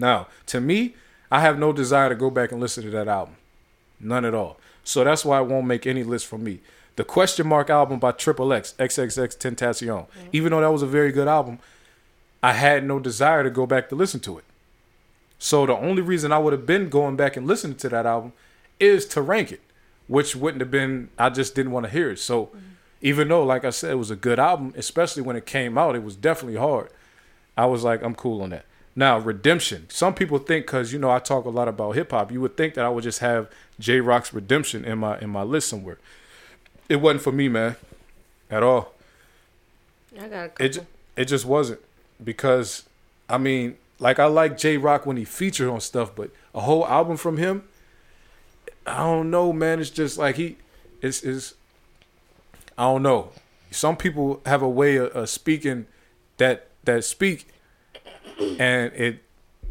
Speaker 1: Now, to me, I have no desire to go back and listen to that album, none at all. So that's why it won't make any list for me. The question mark album by Triple X, XXXTentacion, mm-hmm. even though that was a very good album, I had no desire to go back to listen to it. So the only reason I would have been going back and listening to that album is to rank it, which wouldn't have been. I just didn't want to hear it. So mm-hmm. even though, like I said, it was a good album, especially when it came out, it was definitely hard. I was like, I'm cool on that. Now, Redemption. Some people think because you know I talk a lot about hip hop, you would think that I would just have Jay Rock's Redemption in my in my list somewhere. It wasn't for me, man, at all.
Speaker 2: I got.
Speaker 1: It it just wasn't because I mean, like I like Jay Rock when he featured on stuff, but a whole album from him, I don't know, man. It's just like he, it's is, I don't know. Some people have a way of, of speaking that that speak, and it,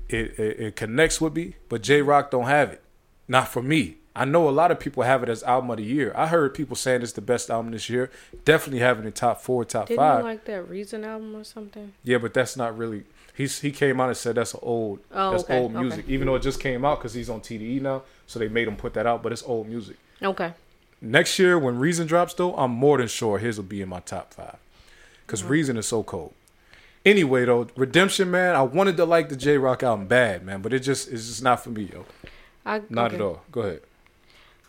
Speaker 1: it it it connects with me, but Jay Rock don't have it. Not for me. I know a lot of people have it as album of the year. I heard people saying it's the best album this year. Definitely having it top four, top
Speaker 2: Didn't
Speaker 1: five.
Speaker 2: Like that Reason album or something?
Speaker 1: Yeah, but that's not really. He's he came out and said that's old.
Speaker 2: Oh,
Speaker 1: that's
Speaker 2: okay,
Speaker 1: old music.
Speaker 2: okay.
Speaker 1: Even though it just came out because he's on TDE now, so they made him put that out. But it's old music.
Speaker 2: Okay.
Speaker 1: Next year when Reason drops though, I'm more than sure his will be in my top five, because mm-hmm. Reason is so cold. Anyway though, Redemption man, I wanted to like the Jay Rock album bad man, but it just it's just not for me yo.
Speaker 2: I,
Speaker 1: not
Speaker 2: okay.
Speaker 1: at all. Go ahead.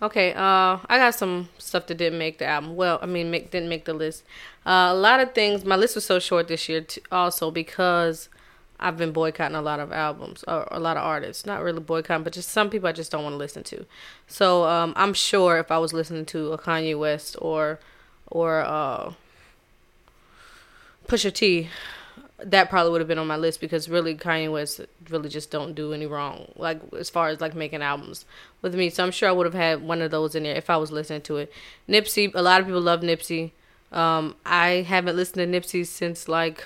Speaker 2: Okay, uh, I got some stuff that didn't make the album. Well, I mean, make, didn't make the list. Uh, a lot of things. My list was so short this year, too, also because I've been boycotting a lot of albums or a lot of artists. Not really boycotting, but just some people I just don't want to listen to. So um, I'm sure if I was listening to a Kanye West or or uh, Pusha T, that probably would have been on my list because really Kanye West really just don't do any wrong like as far as like making albums with me. So I'm sure I would have had one of those in there if I was listening to it. Nipsey, a lot of people love Nipsey. Um, I haven't listened to Nipsey since like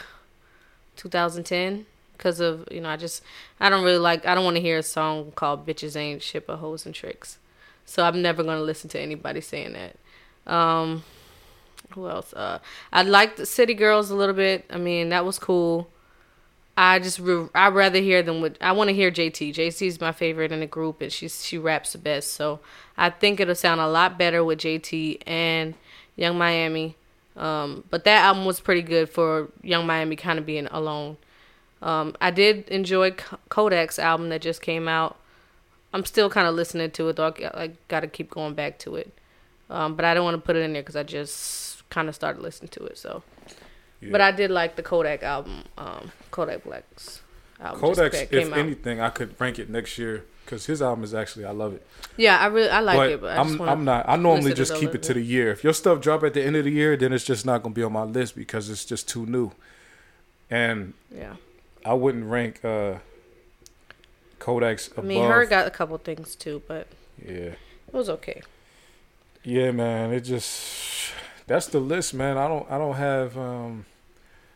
Speaker 2: 2010 because of you know I just I don't really like I don't want to hear a song called "Bitches Ain't Shit But Hoes and Tricks," so I'm never gonna listen to anybody saying that. Um, who else? Uh, I liked the City Girls a little bit. I mean, that was cool. I just re- I rather hear them with. I want to hear JT. JT is my favorite in the group, and she's she raps the best. So I think it'll sound a lot better with JT and Yung Miami. Um, but that album was pretty good for Yung Miami kind of being alone. Um, I did enjoy Kodak's album that just came out. I'm still kind of listening to it though. I, I got to keep going back to it. Um, but I don't want to put it in there because I just kind of started listening to it. So, yeah. but I did like the Kodak album, um, Kodak Black's album.
Speaker 1: Kodak, if out. anything, I could rank it next year because his album is actually I love it.
Speaker 2: Yeah, I really I like but it, but I
Speaker 1: am I'm not. I normally just keep it to the year. If your stuff drop at the end of the year, then it's just not gonna be on my list because it's just too new. And
Speaker 2: yeah,
Speaker 1: I wouldn't rank uh, Kodak's. Above. I
Speaker 2: mean, her got a couple things too, but
Speaker 1: yeah, it
Speaker 2: was okay.
Speaker 1: Yeah, man, it just that's the list, man. I don't I don't have um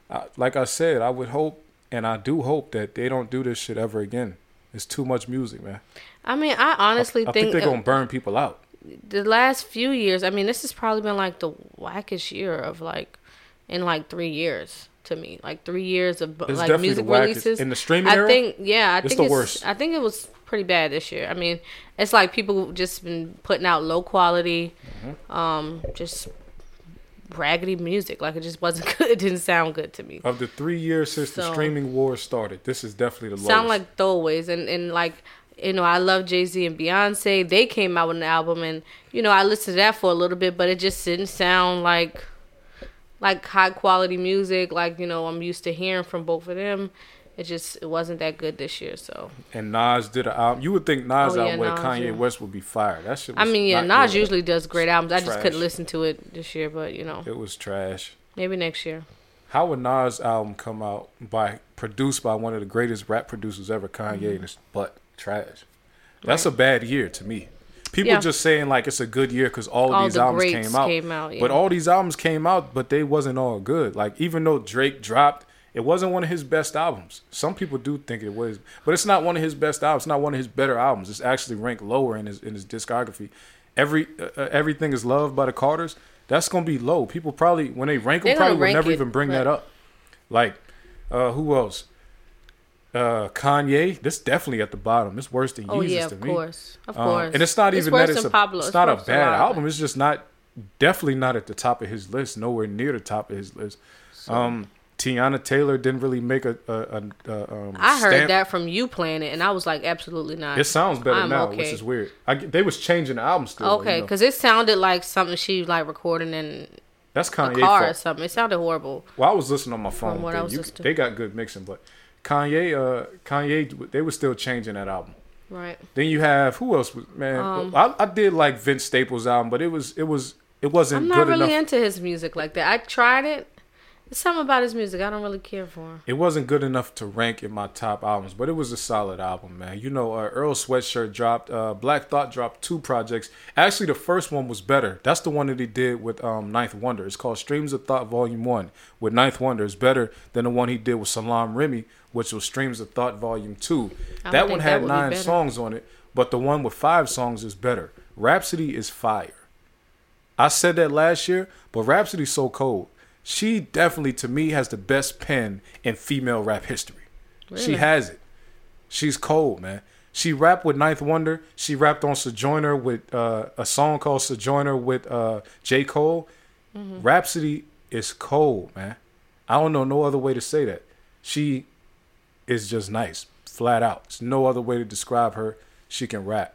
Speaker 1: I, like I said, I would hope and I do hope that they don't do this shit ever again. It's too much music, man.
Speaker 2: I mean, I honestly
Speaker 1: I, I
Speaker 2: think,
Speaker 1: think they're gonna burn people out.
Speaker 2: the last few years. I mean, this has probably been like the wackest year of like in like three years to me. Like three years of
Speaker 1: It's
Speaker 2: like music releases.
Speaker 1: in the streaming
Speaker 2: I
Speaker 1: era.
Speaker 2: think yeah, I
Speaker 1: it's
Speaker 2: think
Speaker 1: the
Speaker 2: it's
Speaker 1: worst.
Speaker 2: I think it was pretty bad this year. I mean, it's like people just been putting out low quality,
Speaker 1: Mm-hmm.
Speaker 2: um, just raggedy music. Like it just wasn't good. It didn't sound good to me.
Speaker 1: of the three years since the streaming war started, this is definitely the lowest.
Speaker 2: sound like throwaways and and like you know i love jay-z and beyonce they came out with an album and you know i listened to that for a little bit but it just didn't sound like like high quality music like you know i'm used to hearing from both of them it just it wasn't that good this year so
Speaker 1: and Nas did an album. You would think Nas
Speaker 2: Oh, yeah,
Speaker 1: album with Kanye
Speaker 2: yeah.
Speaker 1: West would be fire. That shit.
Speaker 2: i mean yeah nas
Speaker 1: good.
Speaker 2: usually does great albums i just couldn't listen to it this year but you know
Speaker 1: It was trash.
Speaker 2: maybe next year
Speaker 1: How would Nas album come out by produced by one of the greatest rap producers ever, Kanye, mm-hmm. and it's but trash? That's a bad year to me. People
Speaker 2: Yeah.
Speaker 1: just saying like it's a good year because all of
Speaker 2: all
Speaker 1: these
Speaker 2: the
Speaker 1: albums came out.
Speaker 2: came out yeah.
Speaker 1: But all these albums came out, but they wasn't all good. Like even though Drake dropped, it wasn't one of his best albums. Some people do think it was, but it's not one of his best albums. It's not one of his better albums. It's actually ranked lower in his in his discography. Every uh, uh, everything is loved by the Carters. That's gonna be low. People probably when they rank them, probably will never
Speaker 2: it,
Speaker 1: even bring
Speaker 2: right.
Speaker 1: that up. Like, uh, who else? Uh, Kanye. This definitely at the bottom. It's worse than
Speaker 2: oh
Speaker 1: Yeezus
Speaker 2: yeah
Speaker 1: to
Speaker 2: of
Speaker 1: me.
Speaker 2: course of
Speaker 1: Um,
Speaker 2: course
Speaker 1: and it's not even
Speaker 2: worse
Speaker 1: that it's a,
Speaker 2: Pablo.
Speaker 1: it's not a bad album. It's just not definitely not at the top of his list. Nowhere near the top of his list. um, Teyana Taylor didn't really make a. a, a, a um,
Speaker 2: I heard
Speaker 1: stamp.
Speaker 2: that from you playing it, and I was like, absolutely not.
Speaker 1: It sounds better
Speaker 2: I'm
Speaker 1: now,
Speaker 2: okay.
Speaker 1: which is weird. I, they was changing the album still.
Speaker 2: Okay,
Speaker 1: you know.
Speaker 2: because it sounded like something she like recording in
Speaker 1: that's
Speaker 2: a
Speaker 1: Kanye
Speaker 2: car or something. It sounded horrible.
Speaker 1: Well, I was listening on my phone.
Speaker 2: what I was
Speaker 1: you-
Speaker 2: listening.
Speaker 1: they got good mixing, but Kanye, uh, Kanye, they were still changing that album.
Speaker 2: Right.
Speaker 1: Then you have who else was man?
Speaker 2: Um,
Speaker 1: I, I did like Vince Staples album, but it was it was it wasn't
Speaker 2: I'm not really
Speaker 1: enough.
Speaker 2: into his music like that. I tried it. There's something about his music I don't really care for.
Speaker 1: It wasn't good enough to rank in my top albums, but it was a solid album, man. You know, uh, Earl Sweatshirt dropped, uh, Black Thought dropped two projects. Actually, the first one was better. That's the one that he did with um, Ninth Wonder. It's called Streams of Thought Volume 1 with Ninth Wonder. It's better than the one he did with Salaam Remi, which was Streams of Thought Volume 2. That one had
Speaker 2: that
Speaker 1: nine songs on it, but the one with five songs is better. Rapsody is fire. I said that last year, but Rapsody's so cold. She definitely, to me, has the best pen in female rap history. She has it. She's cold, man. She rapped with Ninth Wonder. She rapped on Sojourner with uh, a song called Sojourner with uh, J. Cole.
Speaker 2: Mm-hmm.
Speaker 1: Rapsody is cold, man. I don't know no other way to say that. She is just nice, flat out. There's no other way to describe her. She can rap.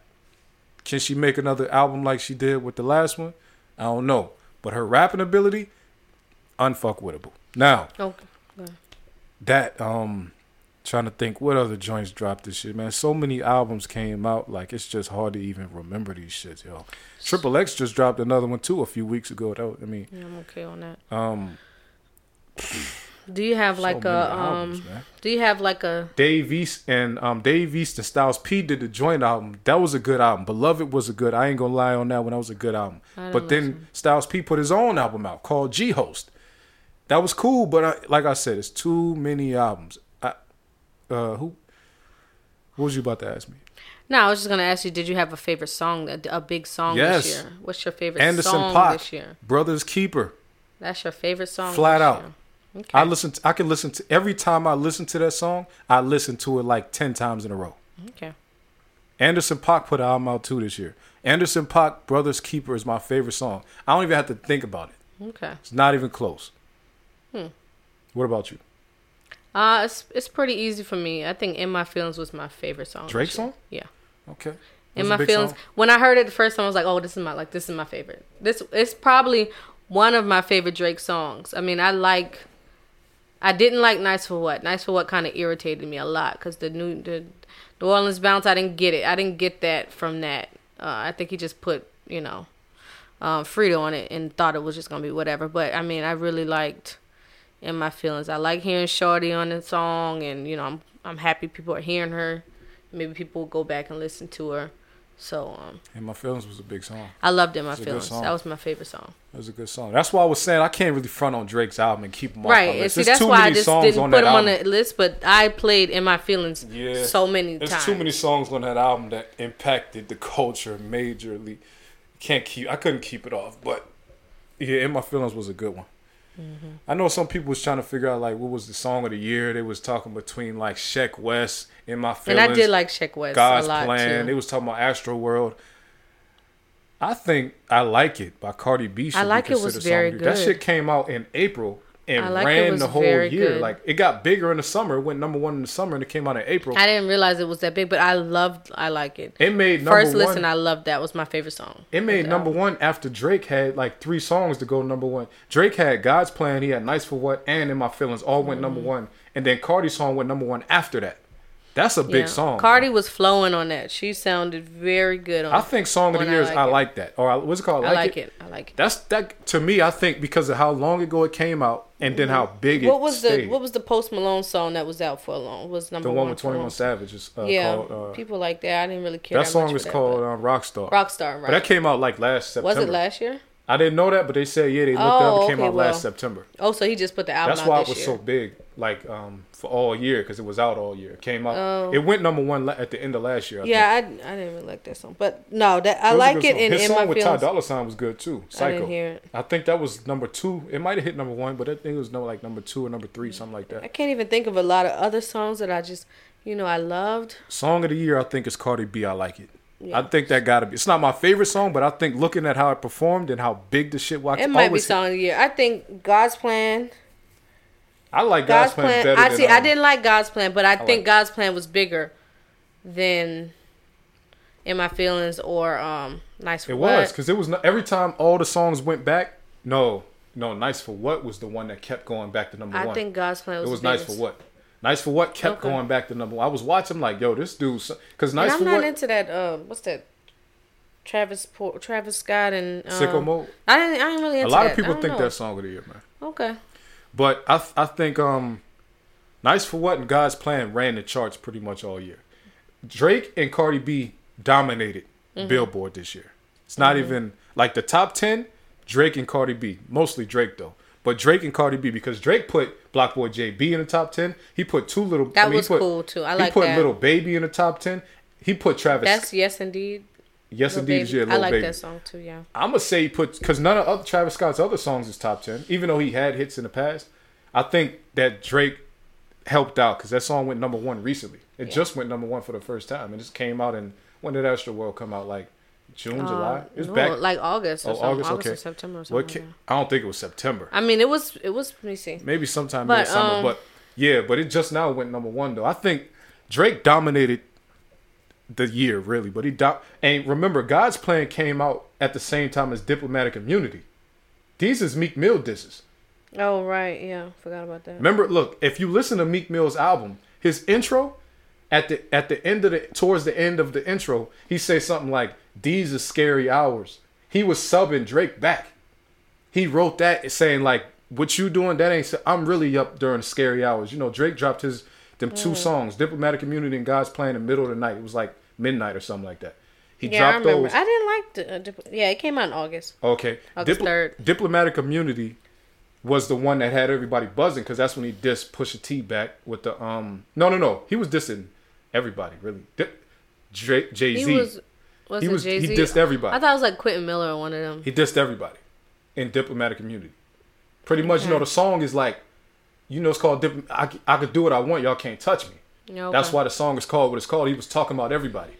Speaker 1: Can she make another album like she did with the last one? I don't know. But her rapping ability, unfuckwittable. Now,
Speaker 2: Okay.
Speaker 1: that um trying to think what other joints dropped this shit, man. So many albums came out, like it's just hard to even remember these shits, yo. Triple X just dropped another one too a few weeks ago. Though I mean,
Speaker 2: Yeah, I'm okay on that.
Speaker 1: um,
Speaker 2: Do you have like a
Speaker 1: albums,
Speaker 2: um?
Speaker 1: man.
Speaker 2: Do you have like a
Speaker 1: Dave East and um Dave East and Styles P did the joint album. That was a good album. Beloved was a good. I ain't gonna lie on that one. That was a good album. But then. Styles P put his own album out called G Host. That was cool, but I, like I said, it's too many albums. I, uh, who? What was you about to ask me?
Speaker 2: No, I was just gonna ask you. Did you have a favorite song? A, a big song
Speaker 1: Yes.
Speaker 2: this year. What's your favorite
Speaker 1: Anderson
Speaker 2: song
Speaker 1: Paak,
Speaker 2: this year?
Speaker 1: Brothers Keeper.
Speaker 2: That's your favorite song.
Speaker 1: Flat out.
Speaker 2: Okay.
Speaker 1: I listen. To, I can listen to every time I listen to that song. I listen to it like ten times in a row.
Speaker 2: okay.
Speaker 1: Anderson Paak put an album out too this year. Anderson Paak, Brothers Keeper is my favorite song. I don't even have to think about it.
Speaker 2: Okay.
Speaker 1: It's not even close.
Speaker 2: Hmm.
Speaker 1: What about you?
Speaker 2: Uh, it's it's pretty easy for me. I think "In My Feelings" was my favorite song.
Speaker 1: Drake song?
Speaker 2: Yeah.
Speaker 1: Okay.
Speaker 2: In my feelings.
Speaker 1: song.
Speaker 2: When I heard it the first time, I was like, "Oh, this is my like this is my favorite." This it's probably one of my favorite Drake songs. I mean, I like. I didn't like "Nice for What." "Nice for What" kind of irritated me a lot because the new the New Orleans bounce. I didn't get it. I didn't get that from that. Uh, I think he just put you know, um, Freedia on it and thought it was just gonna be whatever. But I mean, I really liked "In My Feelings." I like hearing Shorty on the song, and you know, I'm I'm happy people are hearing her. Maybe people will go back and listen to her. So um,
Speaker 1: And my feelings was a big song.
Speaker 2: I loved it. My
Speaker 1: good
Speaker 2: feelings. That was my favorite song.
Speaker 1: It was a good song. That's why I was saying I can't really front on Drake's album and keep him off
Speaker 2: Right,
Speaker 1: my
Speaker 2: and
Speaker 1: list.
Speaker 2: see
Speaker 1: There's
Speaker 2: that's
Speaker 1: too
Speaker 2: why I just
Speaker 1: songs
Speaker 2: didn't put
Speaker 1: that
Speaker 2: him on the list. But I played in my feelings
Speaker 1: Yeah.
Speaker 2: so many times.
Speaker 1: There's
Speaker 2: times.
Speaker 1: too many songs on that album that impacted the culture majorly. Can't keep. I couldn't keep it off, but yeah, in my feelings was a good one.
Speaker 2: Mm-hmm.
Speaker 1: I know some people was trying to figure out like what was the song of the year. They was talking between like Sheck Wes and Mo
Speaker 2: Bamba.
Speaker 1: and.
Speaker 2: I did like Sheck Wes
Speaker 1: God's
Speaker 2: a lot
Speaker 1: Plan. They
Speaker 2: too.
Speaker 1: was talking about Astro World. I think I like it by Cardi B. Should
Speaker 2: I Like
Speaker 1: be
Speaker 2: It was very
Speaker 1: song of the year. That shit came out in April and
Speaker 2: I Like
Speaker 1: ran the whole year.
Speaker 2: good.
Speaker 1: Like it got bigger in the summer. It went number one in the summer, and it came out in April.
Speaker 2: I didn't realize it was that big, but I loved. I like it.
Speaker 1: It made number
Speaker 2: First
Speaker 1: one.
Speaker 2: listen, I loved that. Was my favorite song.
Speaker 1: It made number
Speaker 2: album.
Speaker 1: one after Drake had like three songs to go number one. Drake had God's Plan, he had Nice for What, and In My Feelings all went
Speaker 2: Mm.
Speaker 1: number one. And then Cardi's song went number one after that. That's a big
Speaker 2: Yeah.
Speaker 1: song.
Speaker 2: Cardi was flowing on that. She sounded very good on. That.
Speaker 1: I think Song of the
Speaker 2: I
Speaker 1: Year is
Speaker 2: Like
Speaker 1: I like that. Or I- what's it called?
Speaker 2: I like it. I like it.
Speaker 1: That's that to me. I think because of how long ago it came out, and then how big it
Speaker 2: What was the. What was the Post Malone song that was out for a long? Was number
Speaker 1: the one with Twenty One Savage is uh,
Speaker 2: Yeah,
Speaker 1: called. Uh,
Speaker 2: people like that. I didn't really care.
Speaker 1: that
Speaker 2: that
Speaker 1: song is
Speaker 2: for
Speaker 1: called
Speaker 2: That,
Speaker 1: um, Rockstar.
Speaker 2: Rockstar, right?
Speaker 1: But that came out like last September.
Speaker 2: was it last year?
Speaker 1: I didn't know that, but they said yeah, they looked
Speaker 2: Oh,
Speaker 1: up. It came
Speaker 2: okay,
Speaker 1: out
Speaker 2: well,
Speaker 1: last September.
Speaker 2: Oh, so he just put the album
Speaker 1: That's
Speaker 2: out
Speaker 1: why it was
Speaker 2: year.
Speaker 1: so big, like um, for all year because it was out all year. It came out.
Speaker 2: Oh.
Speaker 1: It went number one at the end of last year. I
Speaker 2: yeah, I, I didn't really like that song, but no, that I like it
Speaker 1: song.
Speaker 2: in,
Speaker 1: His song with Ty. Dolla Sign was good too. Psycho.
Speaker 2: I didn't hear it.
Speaker 1: I think that was number two. It might have hit number one, but I think it was no like number two or number three, something like that.
Speaker 2: I can't even think of a lot of other songs that I just, you know, I loved.
Speaker 1: Song of the year, I think is Cardi B. I like it.
Speaker 2: Yeah.
Speaker 1: I think that gotta be. It's not my favorite song, but I think looking at how it performed and how big the shit was,
Speaker 2: It might be song of the year. I think God's plan.
Speaker 1: I like
Speaker 2: God's
Speaker 1: God's, Plan,
Speaker 2: plan.
Speaker 1: better
Speaker 2: I
Speaker 1: than,
Speaker 2: see. I
Speaker 1: um,
Speaker 2: didn't like God's plan, but I, think
Speaker 1: like-
Speaker 2: God's plan was bigger than in my feelings or um nice for
Speaker 1: It
Speaker 2: what.
Speaker 1: was because it was not, every time all the songs went back. No, no, nice for what was the one that kept going back to number
Speaker 2: I
Speaker 1: one.
Speaker 2: I think God's plan was.
Speaker 1: it was nice for what. Nice for what kept
Speaker 2: Okay.
Speaker 1: going back to number one. I was watching like, yo, this dude, because nice.
Speaker 2: And I'm
Speaker 1: for
Speaker 2: not
Speaker 1: what.
Speaker 2: into that. Uh, what's that? Travis Travis Scott and um,
Speaker 1: Sicko mode.
Speaker 2: I didn't. I ain't really
Speaker 1: A lot
Speaker 2: that.
Speaker 1: of people think
Speaker 2: know.
Speaker 1: that's song of the year, man.
Speaker 2: okay.
Speaker 1: But I I think um, nice for what and God's plan ran the charts pretty much all year. Drake and Cardi B dominated
Speaker 2: Mm-hmm.
Speaker 1: Billboard this year. It's not even like the top ten. Drake and Cardi B, mostly Drake though, but Drake and Cardi B because Drake put BlocBoy JB in the top ten. He put two little.
Speaker 2: That
Speaker 1: I mean,
Speaker 2: was
Speaker 1: put-
Speaker 2: cool too. I like he
Speaker 1: put
Speaker 2: that.
Speaker 1: Little Baby in the top ten. He put Travis.
Speaker 2: That's yes, indeed.
Speaker 1: Yes,
Speaker 2: Lil
Speaker 1: indeed, yeah,
Speaker 2: I
Speaker 1: Little
Speaker 2: like
Speaker 1: Baby.
Speaker 2: that song too. Yeah.
Speaker 1: I'm gonna say put because none of other Travis Scott's other songs is top ten, even though he had hits in the past. I think that Drake helped out because that song went number one recently. It
Speaker 2: Yeah.
Speaker 1: just went number one for the first time. It just came out in when did Astro World come out? Like June, July.
Speaker 2: Uh,
Speaker 1: It's
Speaker 2: no,
Speaker 1: back.
Speaker 2: like August or
Speaker 1: Oh,
Speaker 2: something.
Speaker 1: August,
Speaker 2: August,
Speaker 1: okay.
Speaker 2: or September or something. Like
Speaker 1: Ca-. I don't think it was September.
Speaker 2: I mean, it was. It was. Let me see.
Speaker 1: Maybe sometime
Speaker 2: But,
Speaker 1: mid summer.
Speaker 2: um,
Speaker 1: but yeah, but it just now went number one though. I think Drake dominated the year really, but he do- and remember God's Plan came out at the same time as Diplomatic Immunity. These is Meek Mill disses.
Speaker 2: Oh right, yeah, forgot about that.
Speaker 1: Remember, look, if you listen to Meek Mill's album, his intro at the at the end of the towards the end of the intro, he says something like, "These are scary hours." He was subbing Drake back. He wrote that saying like, "What you doing? That ain't. I'm really up during scary hours." You know, Drake dropped his them two songs, "Diplomatic Immunity" and "God's Plan" in the middle of the night. It was like midnight or something like that. He
Speaker 2: Yeah, I
Speaker 1: dropped
Speaker 2: remember.
Speaker 1: those.
Speaker 2: I didn't like the. Uh, dip- yeah, it came out in August.
Speaker 1: Okay.
Speaker 2: August 3rd.
Speaker 1: Diplomatic immunity was the one that had everybody buzzing because that's when he dissed Pusha T back with the um. No, no, no. He was dissing everybody really. Di- Jay
Speaker 2: He
Speaker 1: Z.
Speaker 2: was. Was
Speaker 1: He
Speaker 2: it
Speaker 1: was- he
Speaker 2: Jay-Z?
Speaker 1: he dissed everybody.
Speaker 2: I thought it was like Quentin Miller or one of them.
Speaker 1: He dissed everybody in diplomatic immunity. Pretty much, you know, the song is like, you know, it's called I, I could do what I want. Y'all can't touch me.
Speaker 2: Yeah,
Speaker 1: That's why the song is called what it's called. He was talking about everybody.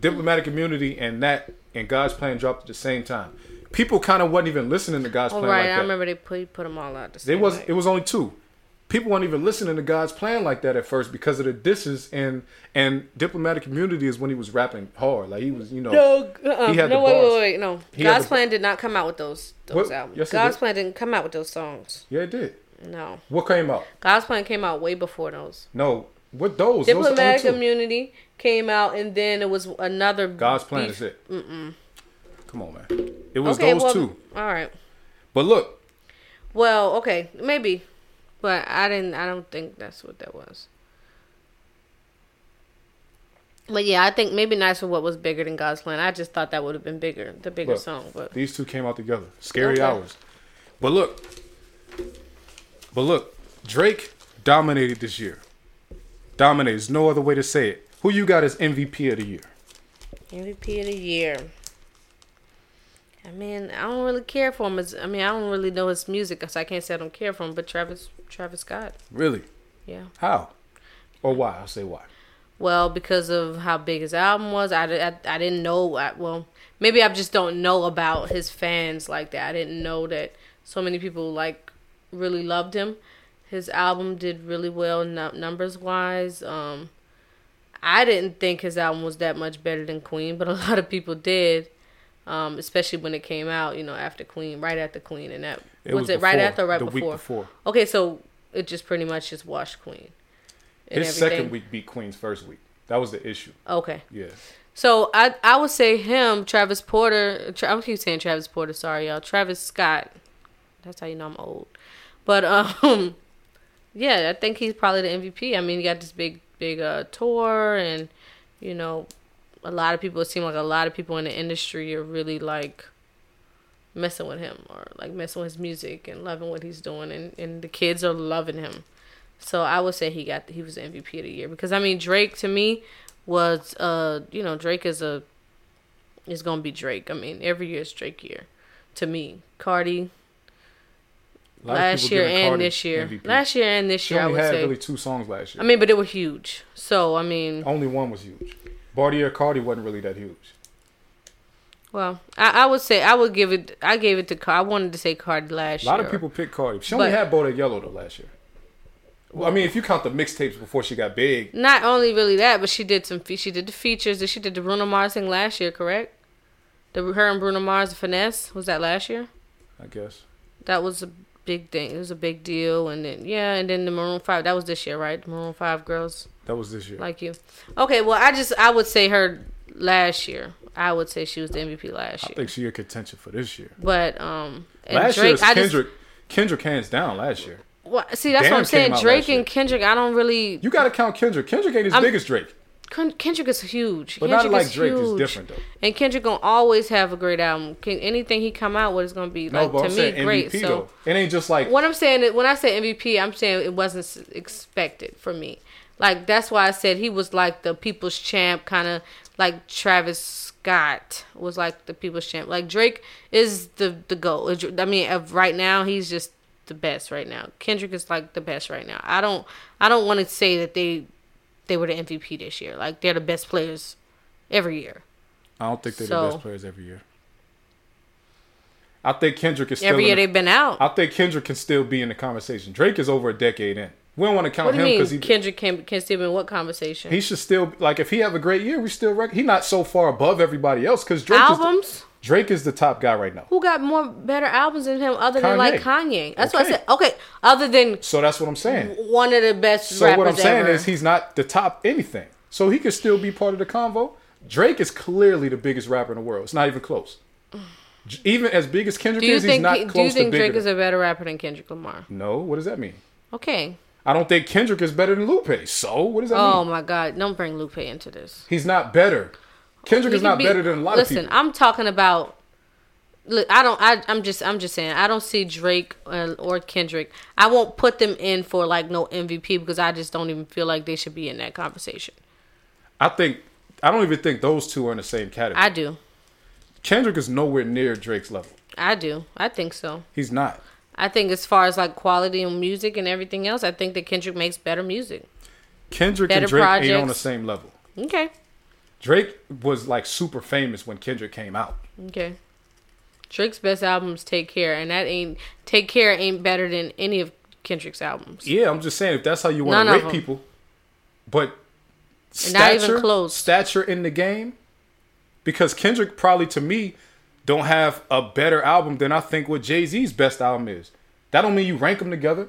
Speaker 1: Diplomatic immunity and that and God's plan dropped at the same time. People kind of wasn't even listening to God's
Speaker 2: Oh
Speaker 1: plan
Speaker 2: right,
Speaker 1: like
Speaker 2: I
Speaker 1: that.
Speaker 2: remember they put put them all out. The
Speaker 1: It was it was only two. People weren't even listening to God's plan like that at first because of the disses and and diplomatic immunity is when he was rapping hard. Like he was, you know,
Speaker 2: No, uh-uh.
Speaker 1: He had
Speaker 2: no,
Speaker 1: the
Speaker 2: wait,
Speaker 1: bars.
Speaker 2: wait, wait, no.
Speaker 1: He
Speaker 2: God's
Speaker 1: the-
Speaker 2: plan did not come out with those those
Speaker 1: What?
Speaker 2: albums.
Speaker 1: Yes,
Speaker 2: God's plan didn't come out with those songs.
Speaker 1: yeah, it did.
Speaker 2: No,
Speaker 1: What came out?
Speaker 2: God's plan came out way before those.
Speaker 1: No, what those? those
Speaker 2: Diplomatic
Speaker 1: two.
Speaker 2: immunity came out, and then it was another.
Speaker 1: God's plan
Speaker 2: beef-
Speaker 1: is it. Mm-mm. Come on, man. It was
Speaker 2: Okay,
Speaker 1: those
Speaker 2: well,
Speaker 1: two.
Speaker 2: all right.
Speaker 1: But look,
Speaker 2: Well, okay, maybe, but I didn't. I don't think that's what that was. But yeah, I think maybe Nice for What was bigger than God's Plan. I just thought that would have been bigger, the bigger
Speaker 1: Look,
Speaker 2: song. But
Speaker 1: These two came out together. Scary
Speaker 2: Okay.
Speaker 1: hours. But look, but look, Drake dominated this year. Dominated. There's no other way to say it. Who you got as MVP of the year?
Speaker 2: MVP of the year. I mean, I don't really care for him. I mean, I don't really know his music, so I can't say I don't care for him. But Travis, Travis Scott,
Speaker 1: Really?
Speaker 2: yeah.
Speaker 1: How? Or why? I'll say why.
Speaker 2: Well, because of how big his album was, I, I, I didn't know. I, well, maybe I just don't know about his fans like that. I didn't know that so many people like really loved him. His album did really well nu- numbers wise. Um, I didn't think his album was that much better than Queen, but a lot of people did. Um, especially when it came out, you know, after Queen, right after Queen, and that was, it right after or right before?
Speaker 1: before.
Speaker 2: Okay, so it just pretty much just washed Queen.
Speaker 1: His
Speaker 2: everything.
Speaker 1: second week beat Queen's first week. That was the issue.
Speaker 2: Okay.
Speaker 1: Yeah.
Speaker 2: So I I would say him, Travis Porter. Tra- I keep saying Travis Porter. Sorry, y'all. Travis Scott. That's how you know I'm old. But um, yeah, I think he's probably the MVP. I mean, he got this big big uh tour, and you know, a lot of people. It seem like a lot of people in the industry are really like messing with him or like messing with his music and loving what he's doing, and and the kids are loving him. So I would say he got he was the MVP of the year because I mean Drake to me was uh you know Drake is a is gonna be Drake. I mean every year is Drake year to me. Cardi last year and
Speaker 1: Cardi
Speaker 2: this year.
Speaker 1: MVP.
Speaker 2: Last year and this
Speaker 1: She
Speaker 2: year I
Speaker 1: only
Speaker 2: would
Speaker 1: had
Speaker 2: say.
Speaker 1: really two songs last year.
Speaker 2: I mean, but they were huge. So I mean,
Speaker 1: only one was huge. Bartier Cardi wasn't really that huge.
Speaker 2: well, I, I would say I would give it. I gave it to. I wanted to say Cardi last year.
Speaker 1: A
Speaker 2: year.
Speaker 1: lot of people picked Cardi. She only
Speaker 2: But-
Speaker 1: had Bodak Yellow though last year. Well, I mean, if you count the mixtapes before she got big,
Speaker 2: Not only really that, but she did some. Fe- she did the features. She did the Bruno Mars thing last year, correct? The her and Bruno Mars, the finesse was that last year.
Speaker 1: I guess.
Speaker 2: That was a big thing. It was a big deal, and then yeah, and then the Maroon Five. That was this year, right? The Maroon Five girls
Speaker 1: That was this year.
Speaker 2: like you. Okay, well, I just I would say her last year. I would say she was the MVP last year.
Speaker 1: I think she a contention for this year.
Speaker 2: But um, and
Speaker 1: last year was
Speaker 2: I just
Speaker 1: Kendrick. Kendrick hands down last year.
Speaker 2: well, see that's
Speaker 1: Damn
Speaker 2: what I'm saying. Drake and Kendrick, I don't really.
Speaker 1: You got to count Kendrick. Kendrick ain't as
Speaker 2: I'm-
Speaker 1: big as Drake,
Speaker 2: Kendrick is huge.
Speaker 1: but
Speaker 2: Kendrick
Speaker 1: not like
Speaker 2: is
Speaker 1: Drake.
Speaker 2: huge.
Speaker 1: is different though.
Speaker 2: And Kendrick gonna always have a great album. Can, anything he come out with is gonna be
Speaker 1: No,
Speaker 2: like
Speaker 1: but
Speaker 2: to
Speaker 1: I'm
Speaker 2: me great.
Speaker 1: MVP
Speaker 2: so
Speaker 1: though. It ain't just like
Speaker 2: what I'm saying when I say MVP, I'm saying it wasn't expected for me. Like that's why I said he was like the people's champ, kind of like Travis Scott was like the people's champ. Like Drake is the the goat. I mean, right now he's just the best right now. Kendrick is like the best right now. I don't I don't want to say that they they were the MVP this year. Like they're the best players every year.
Speaker 1: I don't think they're
Speaker 2: So-
Speaker 1: the best players every year. I think Kendrick is still.
Speaker 2: Every year
Speaker 1: the-
Speaker 2: they've been out.
Speaker 1: I think Kendrick can still be in the conversation. Drake is over a decade in. We don't want to count
Speaker 2: What do
Speaker 1: him because he
Speaker 2: Kendrick can can still be in what conversation?
Speaker 1: he should still like if he have a great year, we still rec- he not so far above everybody else because Drake is the,
Speaker 2: Albums?
Speaker 1: Drake is the top guy right now.
Speaker 2: Who got more better albums than him other than like
Speaker 1: Kanye.
Speaker 2: Kanye? That's what I said. Okay, other than
Speaker 1: So that's what I'm saying.
Speaker 2: one of the best
Speaker 1: So what I'm saying
Speaker 2: ever.
Speaker 1: is he's not the top anything. So he could still be part of the convo. Drake is clearly the biggest rapper in the world. It's not even close. Even as big as Kendrick is, he's
Speaker 2: think
Speaker 1: not
Speaker 2: he- do you
Speaker 1: close
Speaker 2: think. Drake is a better rapper than Kendrick Lamar?
Speaker 1: no, what does that mean?
Speaker 2: Okay.
Speaker 1: I don't think Kendrick is better than Lupe. So what does that
Speaker 2: Oh
Speaker 1: mean?
Speaker 2: Oh my God! Don't bring Lupe into this.
Speaker 1: He's not better. Kendrick is not
Speaker 2: be-
Speaker 1: better than a lot
Speaker 2: Listen,
Speaker 1: of people.
Speaker 2: Listen, I'm talking about. Look, I don't. I, I'm just. I'm just saying. I don't see Drake or Kendrick. I won't put them in for like no MVP because I just don't even feel like they should be in that conversation.
Speaker 1: I think I don't even think those two are in the same category.
Speaker 2: I do.
Speaker 1: Kendrick is nowhere near Drake's level.
Speaker 2: I do. I think so.
Speaker 1: He's not.
Speaker 2: I think as far as like quality and music and everything else, I think that Kendrick makes better music.
Speaker 1: Kendrick
Speaker 2: Better
Speaker 1: and Drake ain't on the same level.
Speaker 2: Okay.
Speaker 1: Drake was like super famous when Kendrick came out.
Speaker 2: Okay. Drake's best albums Take Care and that ain't Take Care ain't better than any of Kendrick's albums.
Speaker 1: Yeah, I'm just saying if that's how you want to rate people, but
Speaker 2: And not even
Speaker 1: stature,
Speaker 2: close.
Speaker 1: stature in the game, because Kendrick probably to me don't have a better album than I think what Jay Z's best album is. That don't mean you rank them together.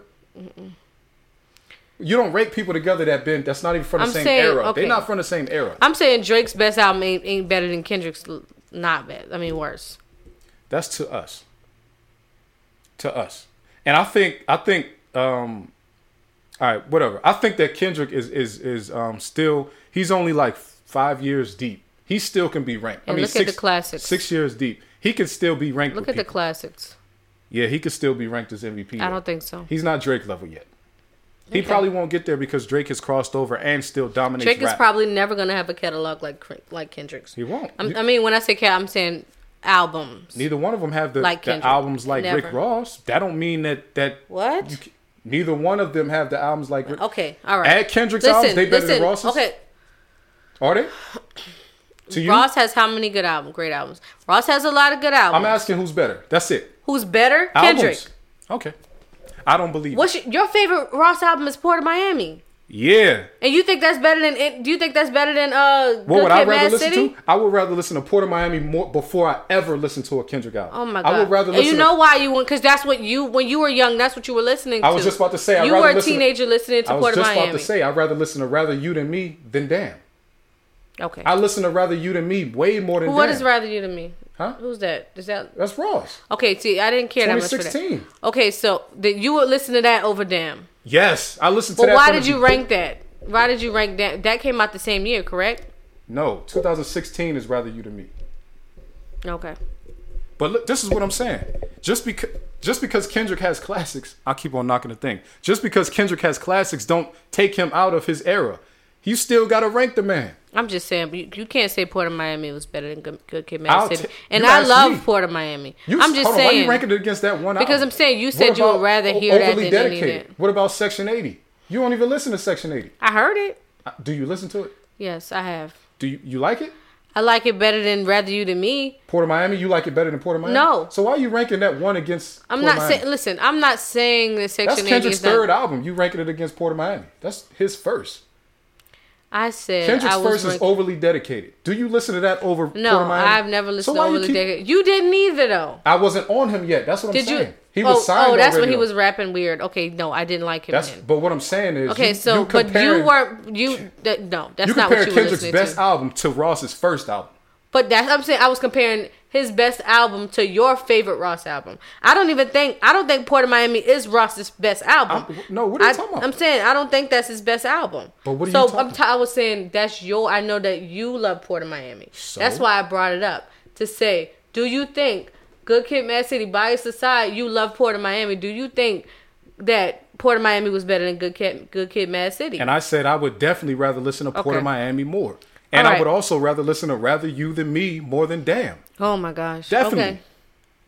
Speaker 1: You don't rank people together that been that's not even from the
Speaker 2: I'm
Speaker 1: same
Speaker 2: saying-
Speaker 1: era.
Speaker 2: okay.
Speaker 1: They're not from the same era.
Speaker 2: I'm saying Drake's best album ain't, ain't better than Kendrick's not bad. I mean worse.
Speaker 1: That's to us. To us. And I think I think um all right, whatever. I think that Kendrick is is is um still he's only like five years deep. He still can be ranked.
Speaker 2: And
Speaker 1: I mean,
Speaker 2: look at
Speaker 1: six,
Speaker 2: the classics.
Speaker 1: Six years deep, he can still be ranked.
Speaker 2: Look at the classics.
Speaker 1: Yeah, he could still be ranked as MVP.
Speaker 2: I
Speaker 1: though.
Speaker 2: don't think so.
Speaker 1: He's not Drake level yet. He
Speaker 2: Okay.
Speaker 1: probably won't get there because Drake has crossed over and still dominates
Speaker 2: Drake is probably never gonna have a catalog like like Kendrick's.
Speaker 1: he won't.
Speaker 2: I'm, I mean, when I say cat, I'm saying albums.
Speaker 1: neither one of them have the,
Speaker 2: Like
Speaker 1: the albums like Rick Ross. That don't mean that that
Speaker 2: What?
Speaker 1: you, neither one of them have the albums like Rick.
Speaker 2: Okay, all right.
Speaker 1: Add Kendrick's albums, they better than
Speaker 2: listen.
Speaker 1: Ross's?
Speaker 2: Okay,
Speaker 1: Are they? You,
Speaker 2: Ross has how many good albums? Great albums. Ross has a lot of good albums.
Speaker 1: I'm asking who's better. That's it.
Speaker 2: Who's better?
Speaker 1: Albums.
Speaker 2: Kendrick.
Speaker 1: Okay. I don't believe.
Speaker 2: What's your, your favorite Ross album? Is Port of Miami.
Speaker 1: Yeah.
Speaker 2: And you think that's better than? it- Do you think that's better than uh?
Speaker 1: What
Speaker 2: Good
Speaker 1: would I rather
Speaker 2: Mad
Speaker 1: listen
Speaker 2: City?
Speaker 1: to? I would rather listen to Port of Miami more before I ever listen to a Kendrick album.
Speaker 2: Oh my god!
Speaker 1: I would rather
Speaker 2: and you know why you went? Because that's what you when you were young. That's what you were listening to.
Speaker 1: I was just about to say, I'd
Speaker 2: you
Speaker 1: rather
Speaker 2: were a
Speaker 1: listen to-
Speaker 2: teenager listening
Speaker 1: to,
Speaker 2: to
Speaker 1: I was
Speaker 2: Port of
Speaker 1: just
Speaker 2: Miami.
Speaker 1: about to say I'd rather listen to Rather You Than Me than Damn.
Speaker 2: okay.
Speaker 1: I listen to Rather You Than Me way more than
Speaker 2: What
Speaker 1: Damn.
Speaker 2: is rather you than me?
Speaker 1: Huh?
Speaker 2: Who's that? Is that
Speaker 1: That's Ross.
Speaker 2: okay? See, I didn't care that much for that.
Speaker 1: 2016.
Speaker 2: Okay, so that you would listen to that over Damn.
Speaker 1: Yes, I listened to
Speaker 2: But
Speaker 1: that.
Speaker 2: why did you rank that? Why did you rank that? That came out the same year, correct?
Speaker 1: No, 2016 is Rather You Than Me.
Speaker 2: Okay.
Speaker 1: But look, this is what I'm saying. Just because just because Kendrick has classics, I keep on knocking the thing. Just because Kendrick has classics, don't take him out of his era. You still gotta rank the man.
Speaker 2: I'm just saying, you, you can't say Port of Miami was better than Good, Good Kid, Mad City.
Speaker 1: ta-
Speaker 2: and I love
Speaker 1: me.
Speaker 2: Port of Miami.
Speaker 1: You,
Speaker 2: I'm just
Speaker 1: hold on, why
Speaker 2: saying
Speaker 1: you ranking it against that one
Speaker 2: because
Speaker 1: album?
Speaker 2: I'm saying you said you would rather hear that than any
Speaker 1: dedicated?
Speaker 2: that.
Speaker 1: What about Section 80? You don't even listen to Section 80.
Speaker 2: I heard it.
Speaker 1: Uh, Do you listen to it?
Speaker 2: Yes, I have.
Speaker 1: Do you, you like it?
Speaker 2: I like it better than Rather You Than Me.
Speaker 1: Port of Miami, you like it better than Port of Miami?
Speaker 2: No.
Speaker 1: So why are you ranking that one against?
Speaker 2: I'm
Speaker 1: Port
Speaker 2: not saying. Listen, I'm not saying that Section
Speaker 1: That's
Speaker 2: 80
Speaker 1: Kendrick's
Speaker 2: is not-
Speaker 1: third album. You ranking it against Port of Miami. That's his first.
Speaker 2: I said
Speaker 1: Kendrick's
Speaker 2: I was
Speaker 1: first is overly dedicated. Do you listen to that over
Speaker 2: No,
Speaker 1: Port of Miami?
Speaker 2: I've never listened
Speaker 1: So
Speaker 2: to Overly
Speaker 1: keep-
Speaker 2: Dedicated. You didn't either, though.
Speaker 1: I wasn't on him yet. That's what I'm
Speaker 2: Did
Speaker 1: saying.
Speaker 2: you?
Speaker 1: He
Speaker 2: oh,
Speaker 1: was signed
Speaker 2: oh, that's when he was rapping weird. Okay, no, I didn't like him
Speaker 1: That's
Speaker 2: then.
Speaker 1: but what I'm saying is
Speaker 2: Okay,
Speaker 1: you,
Speaker 2: so
Speaker 1: you
Speaker 2: but you weren't you? That, no, that's
Speaker 1: you
Speaker 2: not what you were
Speaker 1: Kendrick's
Speaker 2: listening
Speaker 1: best
Speaker 2: to.
Speaker 1: album to Ross's first album.
Speaker 2: But that's I'm saying I was comparing his best album to your favorite Ross album. I don't even think I don't think Port of Miami is Ross's best album.
Speaker 1: I'm- no, what are you
Speaker 2: I,
Speaker 1: talking about?
Speaker 2: I'm saying I don't think that's his best album.
Speaker 1: But what are you
Speaker 2: so
Speaker 1: talking
Speaker 2: I'm t- I was saying that's your. I know that you love Port of Miami.
Speaker 1: So?
Speaker 2: That's why I brought it up to say, do you think Good Kid, Mad City, bias aside, you love Port of Miami? Do you think that Port of Miami was better than Good Kid, Good Kid, Mad City?
Speaker 1: And I said I would definitely rather listen to Port
Speaker 2: Okay.
Speaker 1: of Miami more. And
Speaker 2: All
Speaker 1: I would also rather listen to Rather You Than Me more than Damn.
Speaker 2: Oh my gosh,
Speaker 1: Definitely.
Speaker 2: Okay,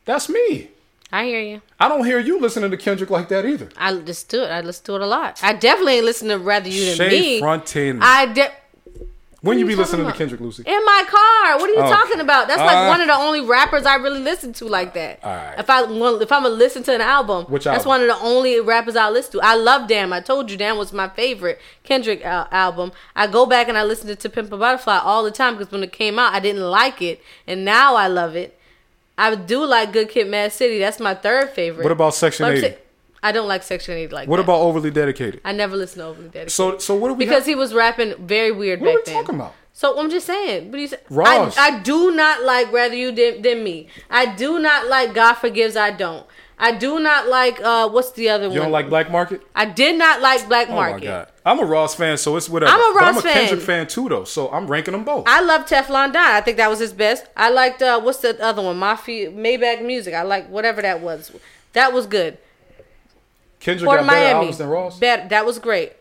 Speaker 1: That's me.
Speaker 2: I hear you.
Speaker 1: I don't hear you listening to Kendrick like that either.
Speaker 2: I listen to it. I listen to it a lot. I definitely listen to Rather You Than
Speaker 1: Shay
Speaker 2: Me.
Speaker 1: Frontin.
Speaker 2: I de-
Speaker 1: when you
Speaker 2: are
Speaker 1: be listening
Speaker 2: talking
Speaker 1: to Kendrick, Lucy?
Speaker 2: in my car. What are you
Speaker 1: Oh.
Speaker 2: talking about? That's like
Speaker 1: Uh,
Speaker 2: one of the only rappers I really listen to like that.
Speaker 1: All right.
Speaker 2: If I if I'm gonna listen to an album,
Speaker 1: Which
Speaker 2: that's
Speaker 1: album?
Speaker 2: one of the only rappers I listen to. I love Damn. I told you Damn was my favorite Kendrick al- album. I go back and I listen to To Pimp a Butterfly all the time because when it came out, I didn't like it, and now I love it. I do like Good Kid, Mad City. That's my third favorite.
Speaker 1: What about Section
Speaker 2: But
Speaker 1: 80?
Speaker 2: say- I don't like Section 80 like
Speaker 1: What
Speaker 2: that.
Speaker 1: about Overly Dedicated?
Speaker 2: I never listened to Overly Dedicated.
Speaker 1: So so what do we
Speaker 2: because
Speaker 1: have?
Speaker 2: he was rapping very weird
Speaker 1: What are
Speaker 2: back
Speaker 1: we
Speaker 2: then.
Speaker 1: talking about?
Speaker 2: So I'm just saying. What do you say?
Speaker 1: Ross.
Speaker 2: I, I do not like rather you than, than me. I do not like God forgives. I don't. I do not like uh what's the other one?
Speaker 1: You
Speaker 2: one?
Speaker 1: don't like Black Market?
Speaker 2: I did not like Black
Speaker 1: Oh
Speaker 2: Market.
Speaker 1: my god. I'm a Ross fan, so it's whatever.
Speaker 2: I'm a
Speaker 1: But I'm
Speaker 2: Ross
Speaker 1: a Kendrick
Speaker 2: fan.
Speaker 1: fan too, though. So I'm ranking them both.
Speaker 2: I love Teflon Don. I think that was his best. I liked uh what's the other one? Mafia Maybach Music. I like whatever that was. That was good.
Speaker 1: Kendrick
Speaker 2: Port
Speaker 1: got
Speaker 2: of
Speaker 1: better
Speaker 2: Miami.
Speaker 1: albums than Ross.
Speaker 2: That was great.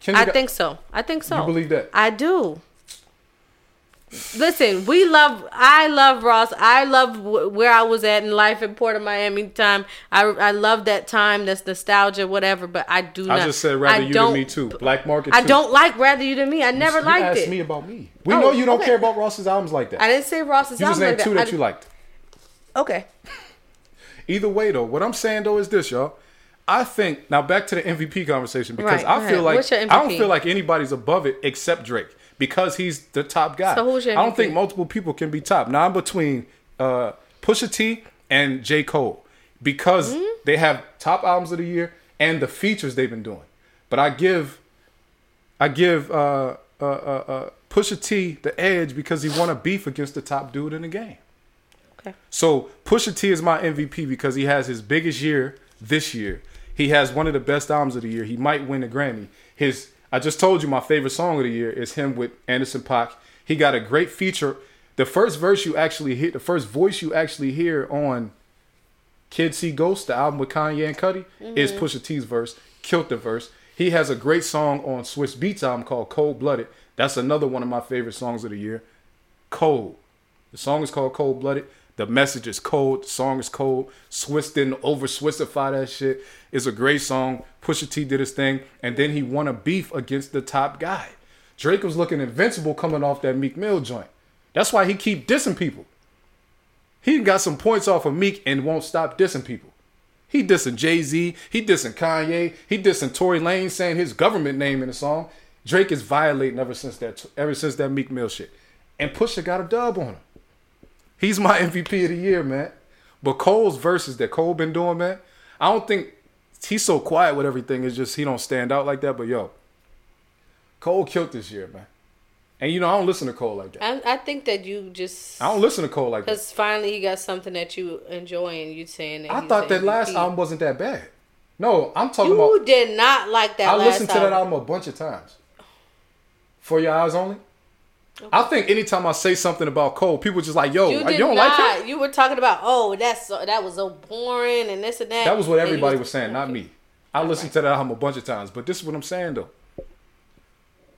Speaker 1: Kendrick
Speaker 2: I
Speaker 1: got-
Speaker 2: think so. I think so.
Speaker 1: You believe that?
Speaker 2: I do. Listen, we love. I love Ross. I love wh- where I was at in life in Port of Miami time. I I love that time. That's nostalgia, whatever. But I do
Speaker 1: I just said rather
Speaker 2: I
Speaker 1: you than me too. Black Market.
Speaker 2: I
Speaker 1: too.
Speaker 2: don't like rather you than me. I never
Speaker 1: You
Speaker 2: liked
Speaker 1: asked
Speaker 2: it.
Speaker 1: me about me. We
Speaker 2: Oh,
Speaker 1: know you don't
Speaker 2: okay.
Speaker 1: care about Ross's albums like that.
Speaker 2: I didn't say Ross's
Speaker 1: you just
Speaker 2: album
Speaker 1: named
Speaker 2: like
Speaker 1: two
Speaker 2: that.
Speaker 1: that
Speaker 2: I-
Speaker 1: you liked.
Speaker 2: Okay.
Speaker 1: Either way, though, what I'm saying though is this, y'all. I think now back to the MVP conversation because
Speaker 2: Right,
Speaker 1: I feel like I don't feel like anybody's above it except Drake because he's the top guy.
Speaker 2: So who's your MVP?
Speaker 1: I don't think multiple people can be top. Now I'm between uh, Pusha T and J Cole because
Speaker 2: Hmm?
Speaker 1: they have top albums of the year and the features they've been doing. But I give I give uh, uh, uh, uh, Pusha T the edge because he won a beef against the top dude in the game.
Speaker 2: Okay.
Speaker 1: So Pusha T is my MVP because he has his biggest year this year. He has one of the best albums of the year. He might win a Grammy. His I just told you my favorite song of the year is him with Anderson Paak. He got a great feature. The first verse you actually hear, the first voice you actually hear on Kids See Ghost, the album with Kanye and Cudi, is mm-hmm. Pusha T's verse. Killed the verse. He has a great song on Swizz Beatz album called Cold Blooded. That's another one of my favorite songs of the year. Cold. The song is called Cold Blooded. The message is cold. Song is cold. Swizz didn't over Swissify that shit. It's a great song. Pusha T did his thing, and then he won a beef against the top guy. Drake was looking invincible coming off that Meek Mill joint. That's why he keep dissing people. He got some points off of Meek and won't stop dissing people. He dissing Jay Z. He dissing Kanye. He dissing Tory Lane, saying his government name in the song. Drake is violating ever since that ever since that Meek Mill shit. And Pusha got a dub on him. He's my MVP of the year, man. But Cole's verses that Cole been doing, man, I don't think he's so quiet with everything. It's just he don't stand out like that. But yo, Cole killed this year, man. And you know I don't listen to Cole like that.
Speaker 2: I, I think that you just
Speaker 1: I don't listen to Cole like that.
Speaker 2: because finally he got something that you enjoy and you saying that
Speaker 1: I thought that last album wasn't that bad. No, I'm talking
Speaker 2: You
Speaker 1: about.
Speaker 2: did not like that
Speaker 1: I listened to that
Speaker 2: album
Speaker 1: a bunch of times. For your eyes only. I think anytime I say something about Cole, people just like, "Yo,
Speaker 2: You
Speaker 1: you, don't
Speaker 2: not.
Speaker 1: like him."
Speaker 2: You were talking about, oh, that's so, that was so boring and this and that.
Speaker 1: That was what everybody was saying, not me. I listened to that album a bunch of times, but this is what I'm saying though.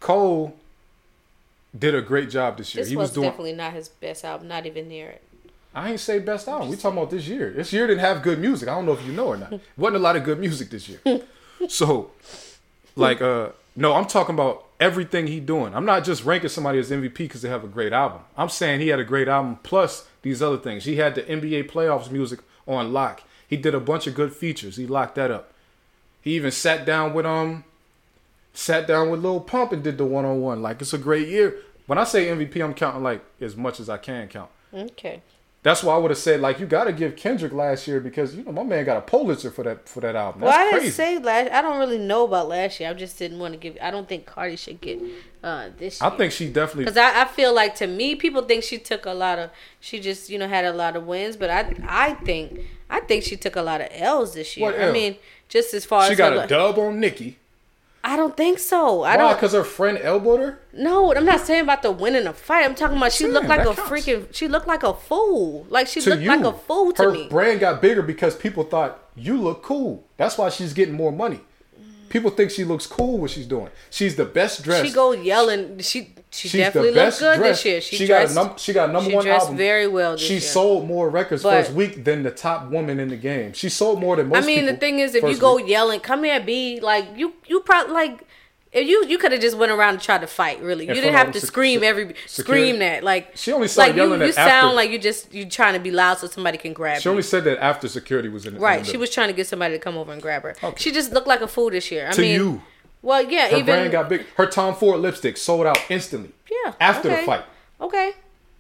Speaker 1: Cole did a great job this year.
Speaker 2: This
Speaker 1: he
Speaker 2: was,
Speaker 1: was doing.
Speaker 2: definitely not his best album, not even near it.
Speaker 1: I ain't say best album. We talking about this year. This year didn't have good music. I don't know if you know or not. wasn't a lot of good music this year. so, like, uh, no, I'm talking about everything he doing. I'm not just ranking somebody as MVP because they have a great album. I'm saying he had a great album plus these other things. He had the NBA playoffs music on lock. He did a bunch of good features. He locked that up. He even sat down with um, sat down with Lil Pump and did the one on one. Like it's a great year. When I say MVP, I'm counting like as much as I can count.
Speaker 2: Okay.
Speaker 1: That's why I would have said like you got to give Kendrick last year because you know my man got a Pulitzer for that for that album. That's
Speaker 2: well, I didn't
Speaker 1: crazy.
Speaker 2: say last. I don't really know about last year. I just didn't want to give. I don't think Cardi should get uh this year.
Speaker 1: I think she definitely.
Speaker 2: Because I, I feel like to me, people think she took a lot of, she just you know had a lot of wins, but I I think I think she took a lot of L's this year.
Speaker 1: What
Speaker 2: I
Speaker 1: L?
Speaker 2: mean, just as far
Speaker 1: She
Speaker 2: as she
Speaker 1: got
Speaker 2: her,
Speaker 1: a dub on Nicki.
Speaker 2: I don't think so. I
Speaker 1: Why?
Speaker 2: don't.
Speaker 1: Because her friend elbowed her.
Speaker 2: No, I'm not saying about the winning a fight. I'm talking about she looked like a
Speaker 1: counts.
Speaker 2: freaking. She looked like a fool. Like she
Speaker 1: To
Speaker 2: looked
Speaker 1: you,
Speaker 2: like a fool to
Speaker 1: her
Speaker 2: me.
Speaker 1: brand got bigger because people thought you look cool. That's why she's getting more money. People think she looks cool what she's doing. She's the best dressed.
Speaker 2: She go yelling. She she
Speaker 1: She's
Speaker 2: definitely looked good
Speaker 1: dressed.
Speaker 2: this year. She,
Speaker 1: She,
Speaker 2: dressed.
Speaker 1: got a num- she got a number
Speaker 2: she
Speaker 1: one
Speaker 2: dressed
Speaker 1: album.
Speaker 2: very well this year.
Speaker 1: she
Speaker 2: year.
Speaker 1: sold more records
Speaker 2: But-
Speaker 1: first week than the top woman in the game. She sold more than most.
Speaker 2: I mean, the thing is, if you go
Speaker 1: week.
Speaker 2: yelling, "Come here, B," like you, you probably like. If you you could have just went around and tried to fight. Really, you
Speaker 1: In
Speaker 2: didn't have to
Speaker 1: sec-
Speaker 2: scream every
Speaker 1: security.
Speaker 2: scream that like.
Speaker 1: She only started
Speaker 2: like you,
Speaker 1: yelling
Speaker 2: you
Speaker 1: it
Speaker 2: sound
Speaker 1: after-
Speaker 2: like you just you trying to be loud so somebody can grab
Speaker 1: she
Speaker 2: you.
Speaker 1: only said that after security was in. in
Speaker 2: Right,
Speaker 1: the
Speaker 2: she was trying to get somebody to come over and grab her.
Speaker 1: Okay.
Speaker 2: She just looked like a fool this year. I
Speaker 1: to
Speaker 2: mean,
Speaker 1: you.
Speaker 2: Well, yeah,
Speaker 1: Her
Speaker 2: even
Speaker 1: brand got big. Her Tom Ford lipstick sold out instantly.
Speaker 2: yeah
Speaker 1: After
Speaker 2: okay.
Speaker 1: the fight.
Speaker 2: Okay,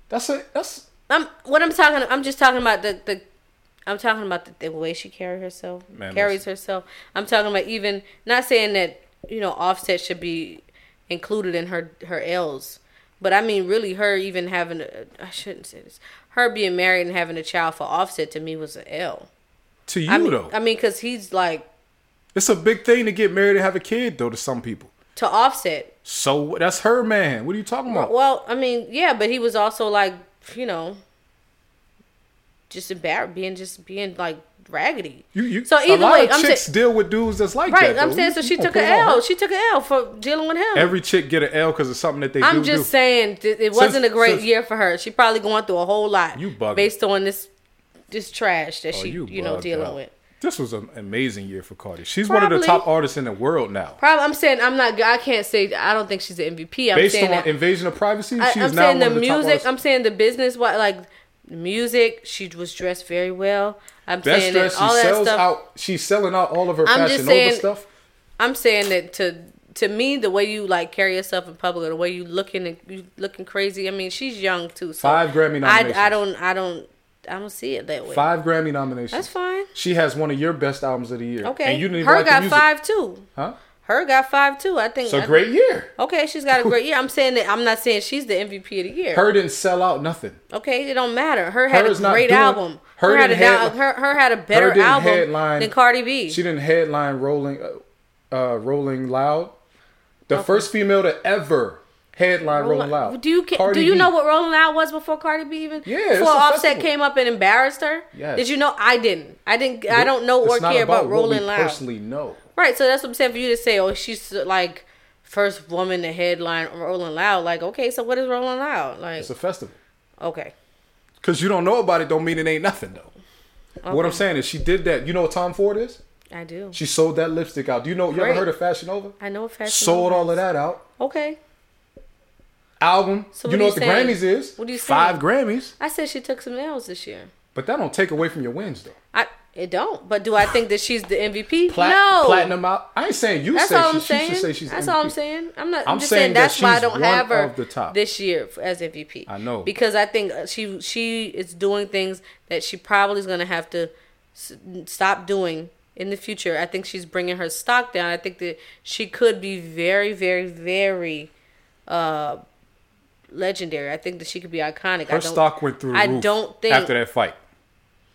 Speaker 1: That's it. That's
Speaker 2: I'm what I'm talking. I'm just talking about the the. I'm talking about the, the way she carries herself,
Speaker 1: Man,
Speaker 2: carries herself. I'm talking about even not saying that you know Offset should be included in her her L's, but I mean really her even having a, I shouldn't say this. Her being married and having a child for Offset to me was an L.
Speaker 1: to you
Speaker 2: I mean,
Speaker 1: though.
Speaker 2: I mean, because he's like
Speaker 1: it's a big thing to get married and have a kid though to some people.
Speaker 2: to Offset.
Speaker 1: So that's her man. What are you talking about?
Speaker 2: Well, I mean, yeah, but he was also like, you know, just embarrassed, being just being like raggedy.
Speaker 1: You, you,
Speaker 2: So either way, I'm
Speaker 1: chicks
Speaker 2: saying-
Speaker 1: deal with dudes that's like
Speaker 2: Right,
Speaker 1: that.
Speaker 2: I'm saying
Speaker 1: You-
Speaker 2: so. She took an
Speaker 1: on
Speaker 2: L. She took an L for dealing with him.
Speaker 1: Every chick get an L because of something that they
Speaker 2: I'm
Speaker 1: do
Speaker 2: just
Speaker 1: do.
Speaker 2: saying it wasn't a great
Speaker 1: since-
Speaker 2: year for her. She probably going through a whole lot
Speaker 1: You bugging.
Speaker 2: based on this this trash that
Speaker 1: Oh,
Speaker 2: she you, know dealing
Speaker 1: out.
Speaker 2: with.
Speaker 1: This was an amazing year for Cardi. She's one of the top artists in the world now.
Speaker 2: Probably, I'm saying I'm not. I can't say I don't think she's the MVP. I'm
Speaker 1: Based
Speaker 2: saying
Speaker 1: on
Speaker 2: that
Speaker 1: Invasion of Privacy,
Speaker 2: I,
Speaker 1: she
Speaker 2: I'm
Speaker 1: now
Speaker 2: saying the
Speaker 1: the
Speaker 2: music. I'm saying the business. What like music? She was dressed very well. I'm
Speaker 1: Best
Speaker 2: saying
Speaker 1: dressed.
Speaker 2: that all
Speaker 1: She
Speaker 2: that stuff.
Speaker 1: out. She's selling out all of her
Speaker 2: I'm
Speaker 1: Fashion
Speaker 2: saying-
Speaker 1: stuff.
Speaker 2: I'm saying that to to me, the way you like carry yourself in public, or the way you looking you looking crazy. I mean, she's young too. So
Speaker 1: Five Grammy nominations.
Speaker 2: I, I don't. I don't. I don't see it that way.
Speaker 1: Five Grammy nominations.
Speaker 2: That's fine.
Speaker 1: She has one of your best albums of the year.
Speaker 2: Okay.
Speaker 1: And you didn't even
Speaker 2: Her
Speaker 1: like the
Speaker 2: got
Speaker 1: music.
Speaker 2: five too.
Speaker 1: Huh?
Speaker 2: Her got five too. I think.
Speaker 1: So
Speaker 2: I-
Speaker 1: great year.
Speaker 2: Okay, she's got a great year. I'm saying that. I'm not saying she's the MVP of the year.
Speaker 1: Her didn't sell out nothing.
Speaker 2: Okay, it don't matter. Her had a great
Speaker 1: doing-
Speaker 2: album.
Speaker 1: her
Speaker 2: Her, had a
Speaker 1: headline-
Speaker 2: her, her had a better album
Speaker 1: headline-
Speaker 2: than Cardi B.
Speaker 1: She didn't headline Rolling, uh, uh, Rolling Loud. The first female to ever headline Rolling Loud.
Speaker 2: Do you
Speaker 1: Cardi
Speaker 2: do you
Speaker 1: B.
Speaker 2: know what Rolling Loud was before Cardi B even?
Speaker 1: Yeah, it's
Speaker 2: before Offset
Speaker 1: festival.
Speaker 2: came up and embarrassed her.
Speaker 1: Yes.
Speaker 2: Did you know? I didn't. I didn't. I don't know or care about,
Speaker 1: what
Speaker 2: Rolling Loud.
Speaker 1: Personally, no.
Speaker 2: Right. So that's what I'm saying for you to say. Oh, she's like first woman to headline Rolling Loud. Like, okay, so what is Rolling Loud? Like,
Speaker 1: It's a festival.
Speaker 2: okay.
Speaker 1: Because you don't know about it, don't mean it ain't nothing though. What I'm saying is, she did that. You know what Tom Ford is?
Speaker 2: I do.
Speaker 1: She sold that lipstick out. Do you know? You
Speaker 2: Great.
Speaker 1: ever heard of Fashion Nova?
Speaker 2: I know fashion.
Speaker 1: Sold
Speaker 2: Nova
Speaker 1: all of that out.
Speaker 2: Okay.
Speaker 1: Album.
Speaker 2: So
Speaker 1: you know
Speaker 2: are
Speaker 1: what the
Speaker 2: saying?
Speaker 1: Grammys is?
Speaker 2: What are you
Speaker 1: say?
Speaker 2: Five?
Speaker 1: Grammys.
Speaker 2: I said she took some nails this year.
Speaker 1: But that don't take away from your wins though.
Speaker 2: I it don't. But do I think that she's the MVP?
Speaker 1: Plat-
Speaker 2: no.
Speaker 1: Platinum out. I ain't saying you
Speaker 2: That's
Speaker 1: say
Speaker 2: all
Speaker 1: she,
Speaker 2: I'm
Speaker 1: she
Speaker 2: saying.
Speaker 1: should say she's
Speaker 2: that's
Speaker 1: MVP.
Speaker 2: all I'm saying. I'm not. I'm,
Speaker 1: I'm
Speaker 2: just
Speaker 1: saying
Speaker 2: saying,
Speaker 1: that
Speaker 2: that's why I don't have her
Speaker 1: the
Speaker 2: this year as MVP.
Speaker 1: I know.
Speaker 2: because I think uh, she she is doing things that she probably is gonna have to s- stop doing in the future. I think she's bringing her stock down. I think that she could be very, very, very uh, legendary. I think that she could be iconic. I
Speaker 1: Her
Speaker 2: don't,
Speaker 1: stock went through
Speaker 2: I don't think
Speaker 1: after that fight.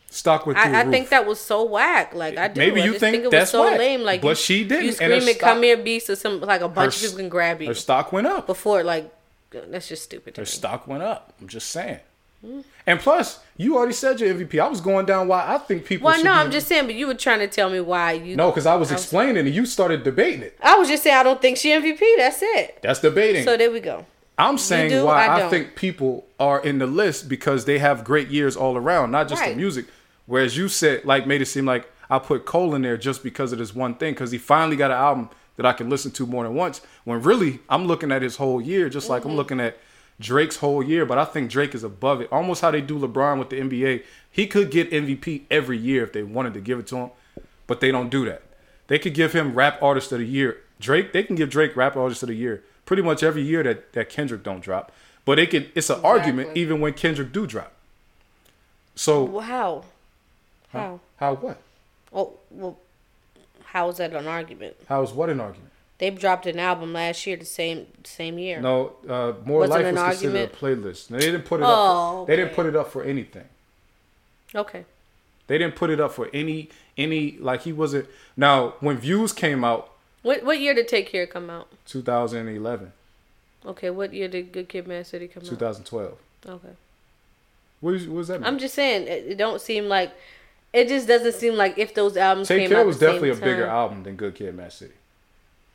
Speaker 1: Stock went through
Speaker 2: I, I think that was so whack. Like I do.
Speaker 1: Maybe
Speaker 2: I
Speaker 1: you
Speaker 2: just
Speaker 1: think
Speaker 2: it was
Speaker 1: that's
Speaker 2: so
Speaker 1: whack.
Speaker 2: lame. Like
Speaker 1: But
Speaker 2: you,
Speaker 1: she didn't,
Speaker 2: You
Speaker 1: her
Speaker 2: screaming,
Speaker 1: stock-
Speaker 2: "Come here, beast!" or some like a bunch of people can grab you
Speaker 1: her stock went up.
Speaker 2: before. Like that's just stupid.
Speaker 1: Her
Speaker 2: me.
Speaker 1: stock went up. I'm just saying. Hmm. And plus, you already said your MVP. I was going down why I think people.
Speaker 2: Well, no, I'm just saying. But you were trying to tell me why you.
Speaker 1: no, because I was explaining and you started debating it.
Speaker 2: I was just saying I don't think she MVP. That's it.
Speaker 1: That's debating.
Speaker 2: So there we go.
Speaker 1: I'm saying why
Speaker 2: I
Speaker 1: I, think people are in the list because they have great years all around, not just the music. Whereas you said, like, made it seem like I put Cole in there just because of this one thing, because he finally got an album that I can listen to more than once. When really, I'm looking at his whole year, just like
Speaker 2: Mm-hmm.
Speaker 1: I'm looking at Drake's whole year. But I think Drake is above it, almost how they do LeBron with the NBA. He could get MVP every year if they wanted to give it to him, but they don't do that. They could give him Rap Artist of the Year. Drake, they can give Drake Rap Artist of the Year pretty much every year that, that Kendrick don't drop. But it can it's an argument even when Kendrick do drop. So
Speaker 2: Wow. How?
Speaker 1: how what?
Speaker 2: Oh well. How is that an argument?
Speaker 1: How is what an argument?
Speaker 2: They dropped an album last year, the same same year.
Speaker 1: No, uh, more
Speaker 2: Wasn't
Speaker 1: life was considered a playlist. They didn't put it
Speaker 2: Oh,
Speaker 1: up. For, They didn't put it up for anything.
Speaker 2: Okay.
Speaker 1: They didn't put it up for any any like he wasn't. Now when Views came out,
Speaker 2: What what year did Take Care come out?
Speaker 1: 2011,
Speaker 2: Okay. What year did Good Kid, Mad City come
Speaker 1: 2012.
Speaker 2: out? Okay.
Speaker 1: What, is, what does that mean?
Speaker 2: I'm just saying it, it don't seem like it just doesn't seem like if those albums
Speaker 1: Take
Speaker 2: came
Speaker 1: Care
Speaker 2: out
Speaker 1: was definitely a bigger album than Good Kid, Mad City.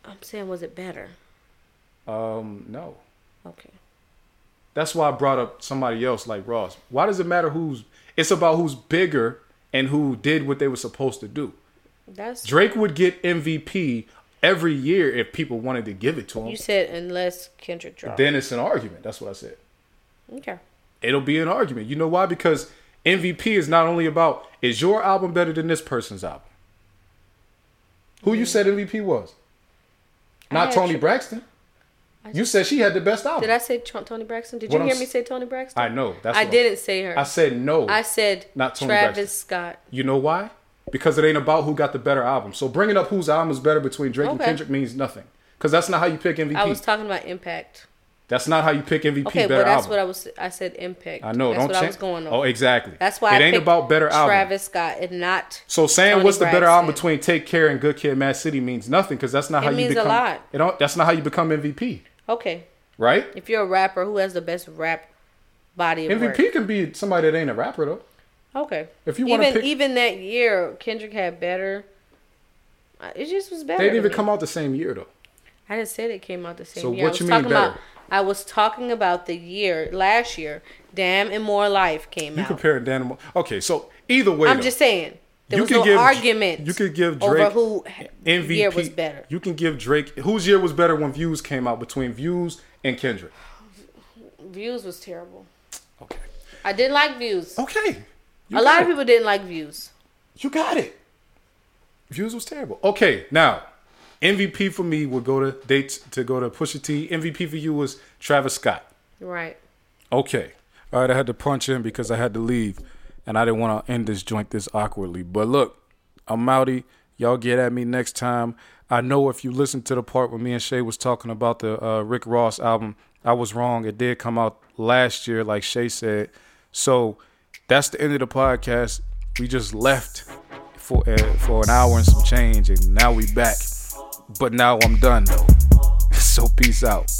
Speaker 2: I'm saying was it better?
Speaker 1: Um, no.
Speaker 2: Okay.
Speaker 1: That's why I brought up somebody else like Ross. Why does it matter who's? It's about who's bigger and who did what they were supposed to do.
Speaker 2: That's
Speaker 1: Drake would get MVP every year if people wanted to give it to him.
Speaker 2: you said unless Kendrick dropped.
Speaker 1: Then it's an argument. That's what I said.
Speaker 2: okay.
Speaker 1: It'll be an argument. You know why? Because MVP is not only about is your album better than this person's album. Who you said MVP was? Not Toni
Speaker 2: Tr-
Speaker 1: Braxton. You said she had the best album.
Speaker 2: Did I say Toni Braxton? Did
Speaker 1: What
Speaker 2: you
Speaker 1: I'm
Speaker 2: hear me say Toni Braxton?
Speaker 1: I know. That's
Speaker 2: I didn't say her.
Speaker 1: I said no.
Speaker 2: I said
Speaker 1: Not Toni
Speaker 2: Travis
Speaker 1: Braxton.
Speaker 2: Scott.
Speaker 1: You know why? Because it ain't about who got the better album. So bringing up whose album is better between Drake and Kendrick means nothing. Because that's not how you pick MVP.
Speaker 2: I was talking about impact.
Speaker 1: that's not how you pick MVP
Speaker 2: Okay,
Speaker 1: better
Speaker 2: but that's
Speaker 1: album.
Speaker 2: what I was. I said impact.
Speaker 1: I know.
Speaker 2: That's
Speaker 1: don't
Speaker 2: what
Speaker 1: change.
Speaker 2: I was going on.
Speaker 1: Oh, exactly.
Speaker 2: That's why
Speaker 1: it
Speaker 2: I
Speaker 1: ain't about better album.
Speaker 2: Travis Scott and not.
Speaker 1: So saying
Speaker 2: Toni
Speaker 1: what's the better album between Take Care and Good Kid, Mad City means nothing because that's not
Speaker 2: It
Speaker 1: how you
Speaker 2: means a
Speaker 1: become.
Speaker 2: lot.
Speaker 1: It don't. That's not how you become MVP,
Speaker 2: Okay,
Speaker 1: right?
Speaker 2: if you're a rapper, who has the best rap body of
Speaker 1: MVP
Speaker 2: work?
Speaker 1: can be somebody that ain't a rapper though.
Speaker 2: Okay.
Speaker 1: If you wanna
Speaker 2: even
Speaker 1: pick-
Speaker 2: even that year, Kendrick had better. It just was better.
Speaker 1: They didn't even come out the same year though.
Speaker 2: I didn't say they came out the same
Speaker 1: So
Speaker 2: year.
Speaker 1: what
Speaker 2: I was
Speaker 1: you mean
Speaker 2: talking about.
Speaker 1: better?
Speaker 2: I was talking about the year last year. Damn and More Life came
Speaker 1: You
Speaker 2: out.
Speaker 1: You compare Dan. and Mo- Okay, so either way,
Speaker 2: I'm
Speaker 1: though,
Speaker 2: just saying there
Speaker 1: You
Speaker 2: was
Speaker 1: can
Speaker 2: no
Speaker 1: give-
Speaker 2: argument.
Speaker 1: you could give
Speaker 2: over who
Speaker 1: MVP
Speaker 2: year was better.
Speaker 1: You can give Drake whose year was better when Views came out between Views and Kendrick.
Speaker 2: Views was terrible.
Speaker 1: Okay.
Speaker 2: I didn't like Views.
Speaker 1: Okay. You
Speaker 2: a lot
Speaker 1: it.
Speaker 2: of people didn't like Views.
Speaker 1: You got it. Views was terrible. Okay, now MVP for me would go to dates to go to Pusha T. MVP for you was Travis Scott.
Speaker 2: Right.
Speaker 1: Okay. All right, I had to punch in because I had to leave, and I didn't want to end this joint this awkwardly. But look, I'm outie. Y'all get at me next time. I know if you listen to the part where me and Shay was talking about the uh, Rick Ross album, I was wrong. It did come out last year, like Shay said. So that's the end of the podcast. We just left for uh, for an hour and some change, and now we back. But now I'm done though. So peace out.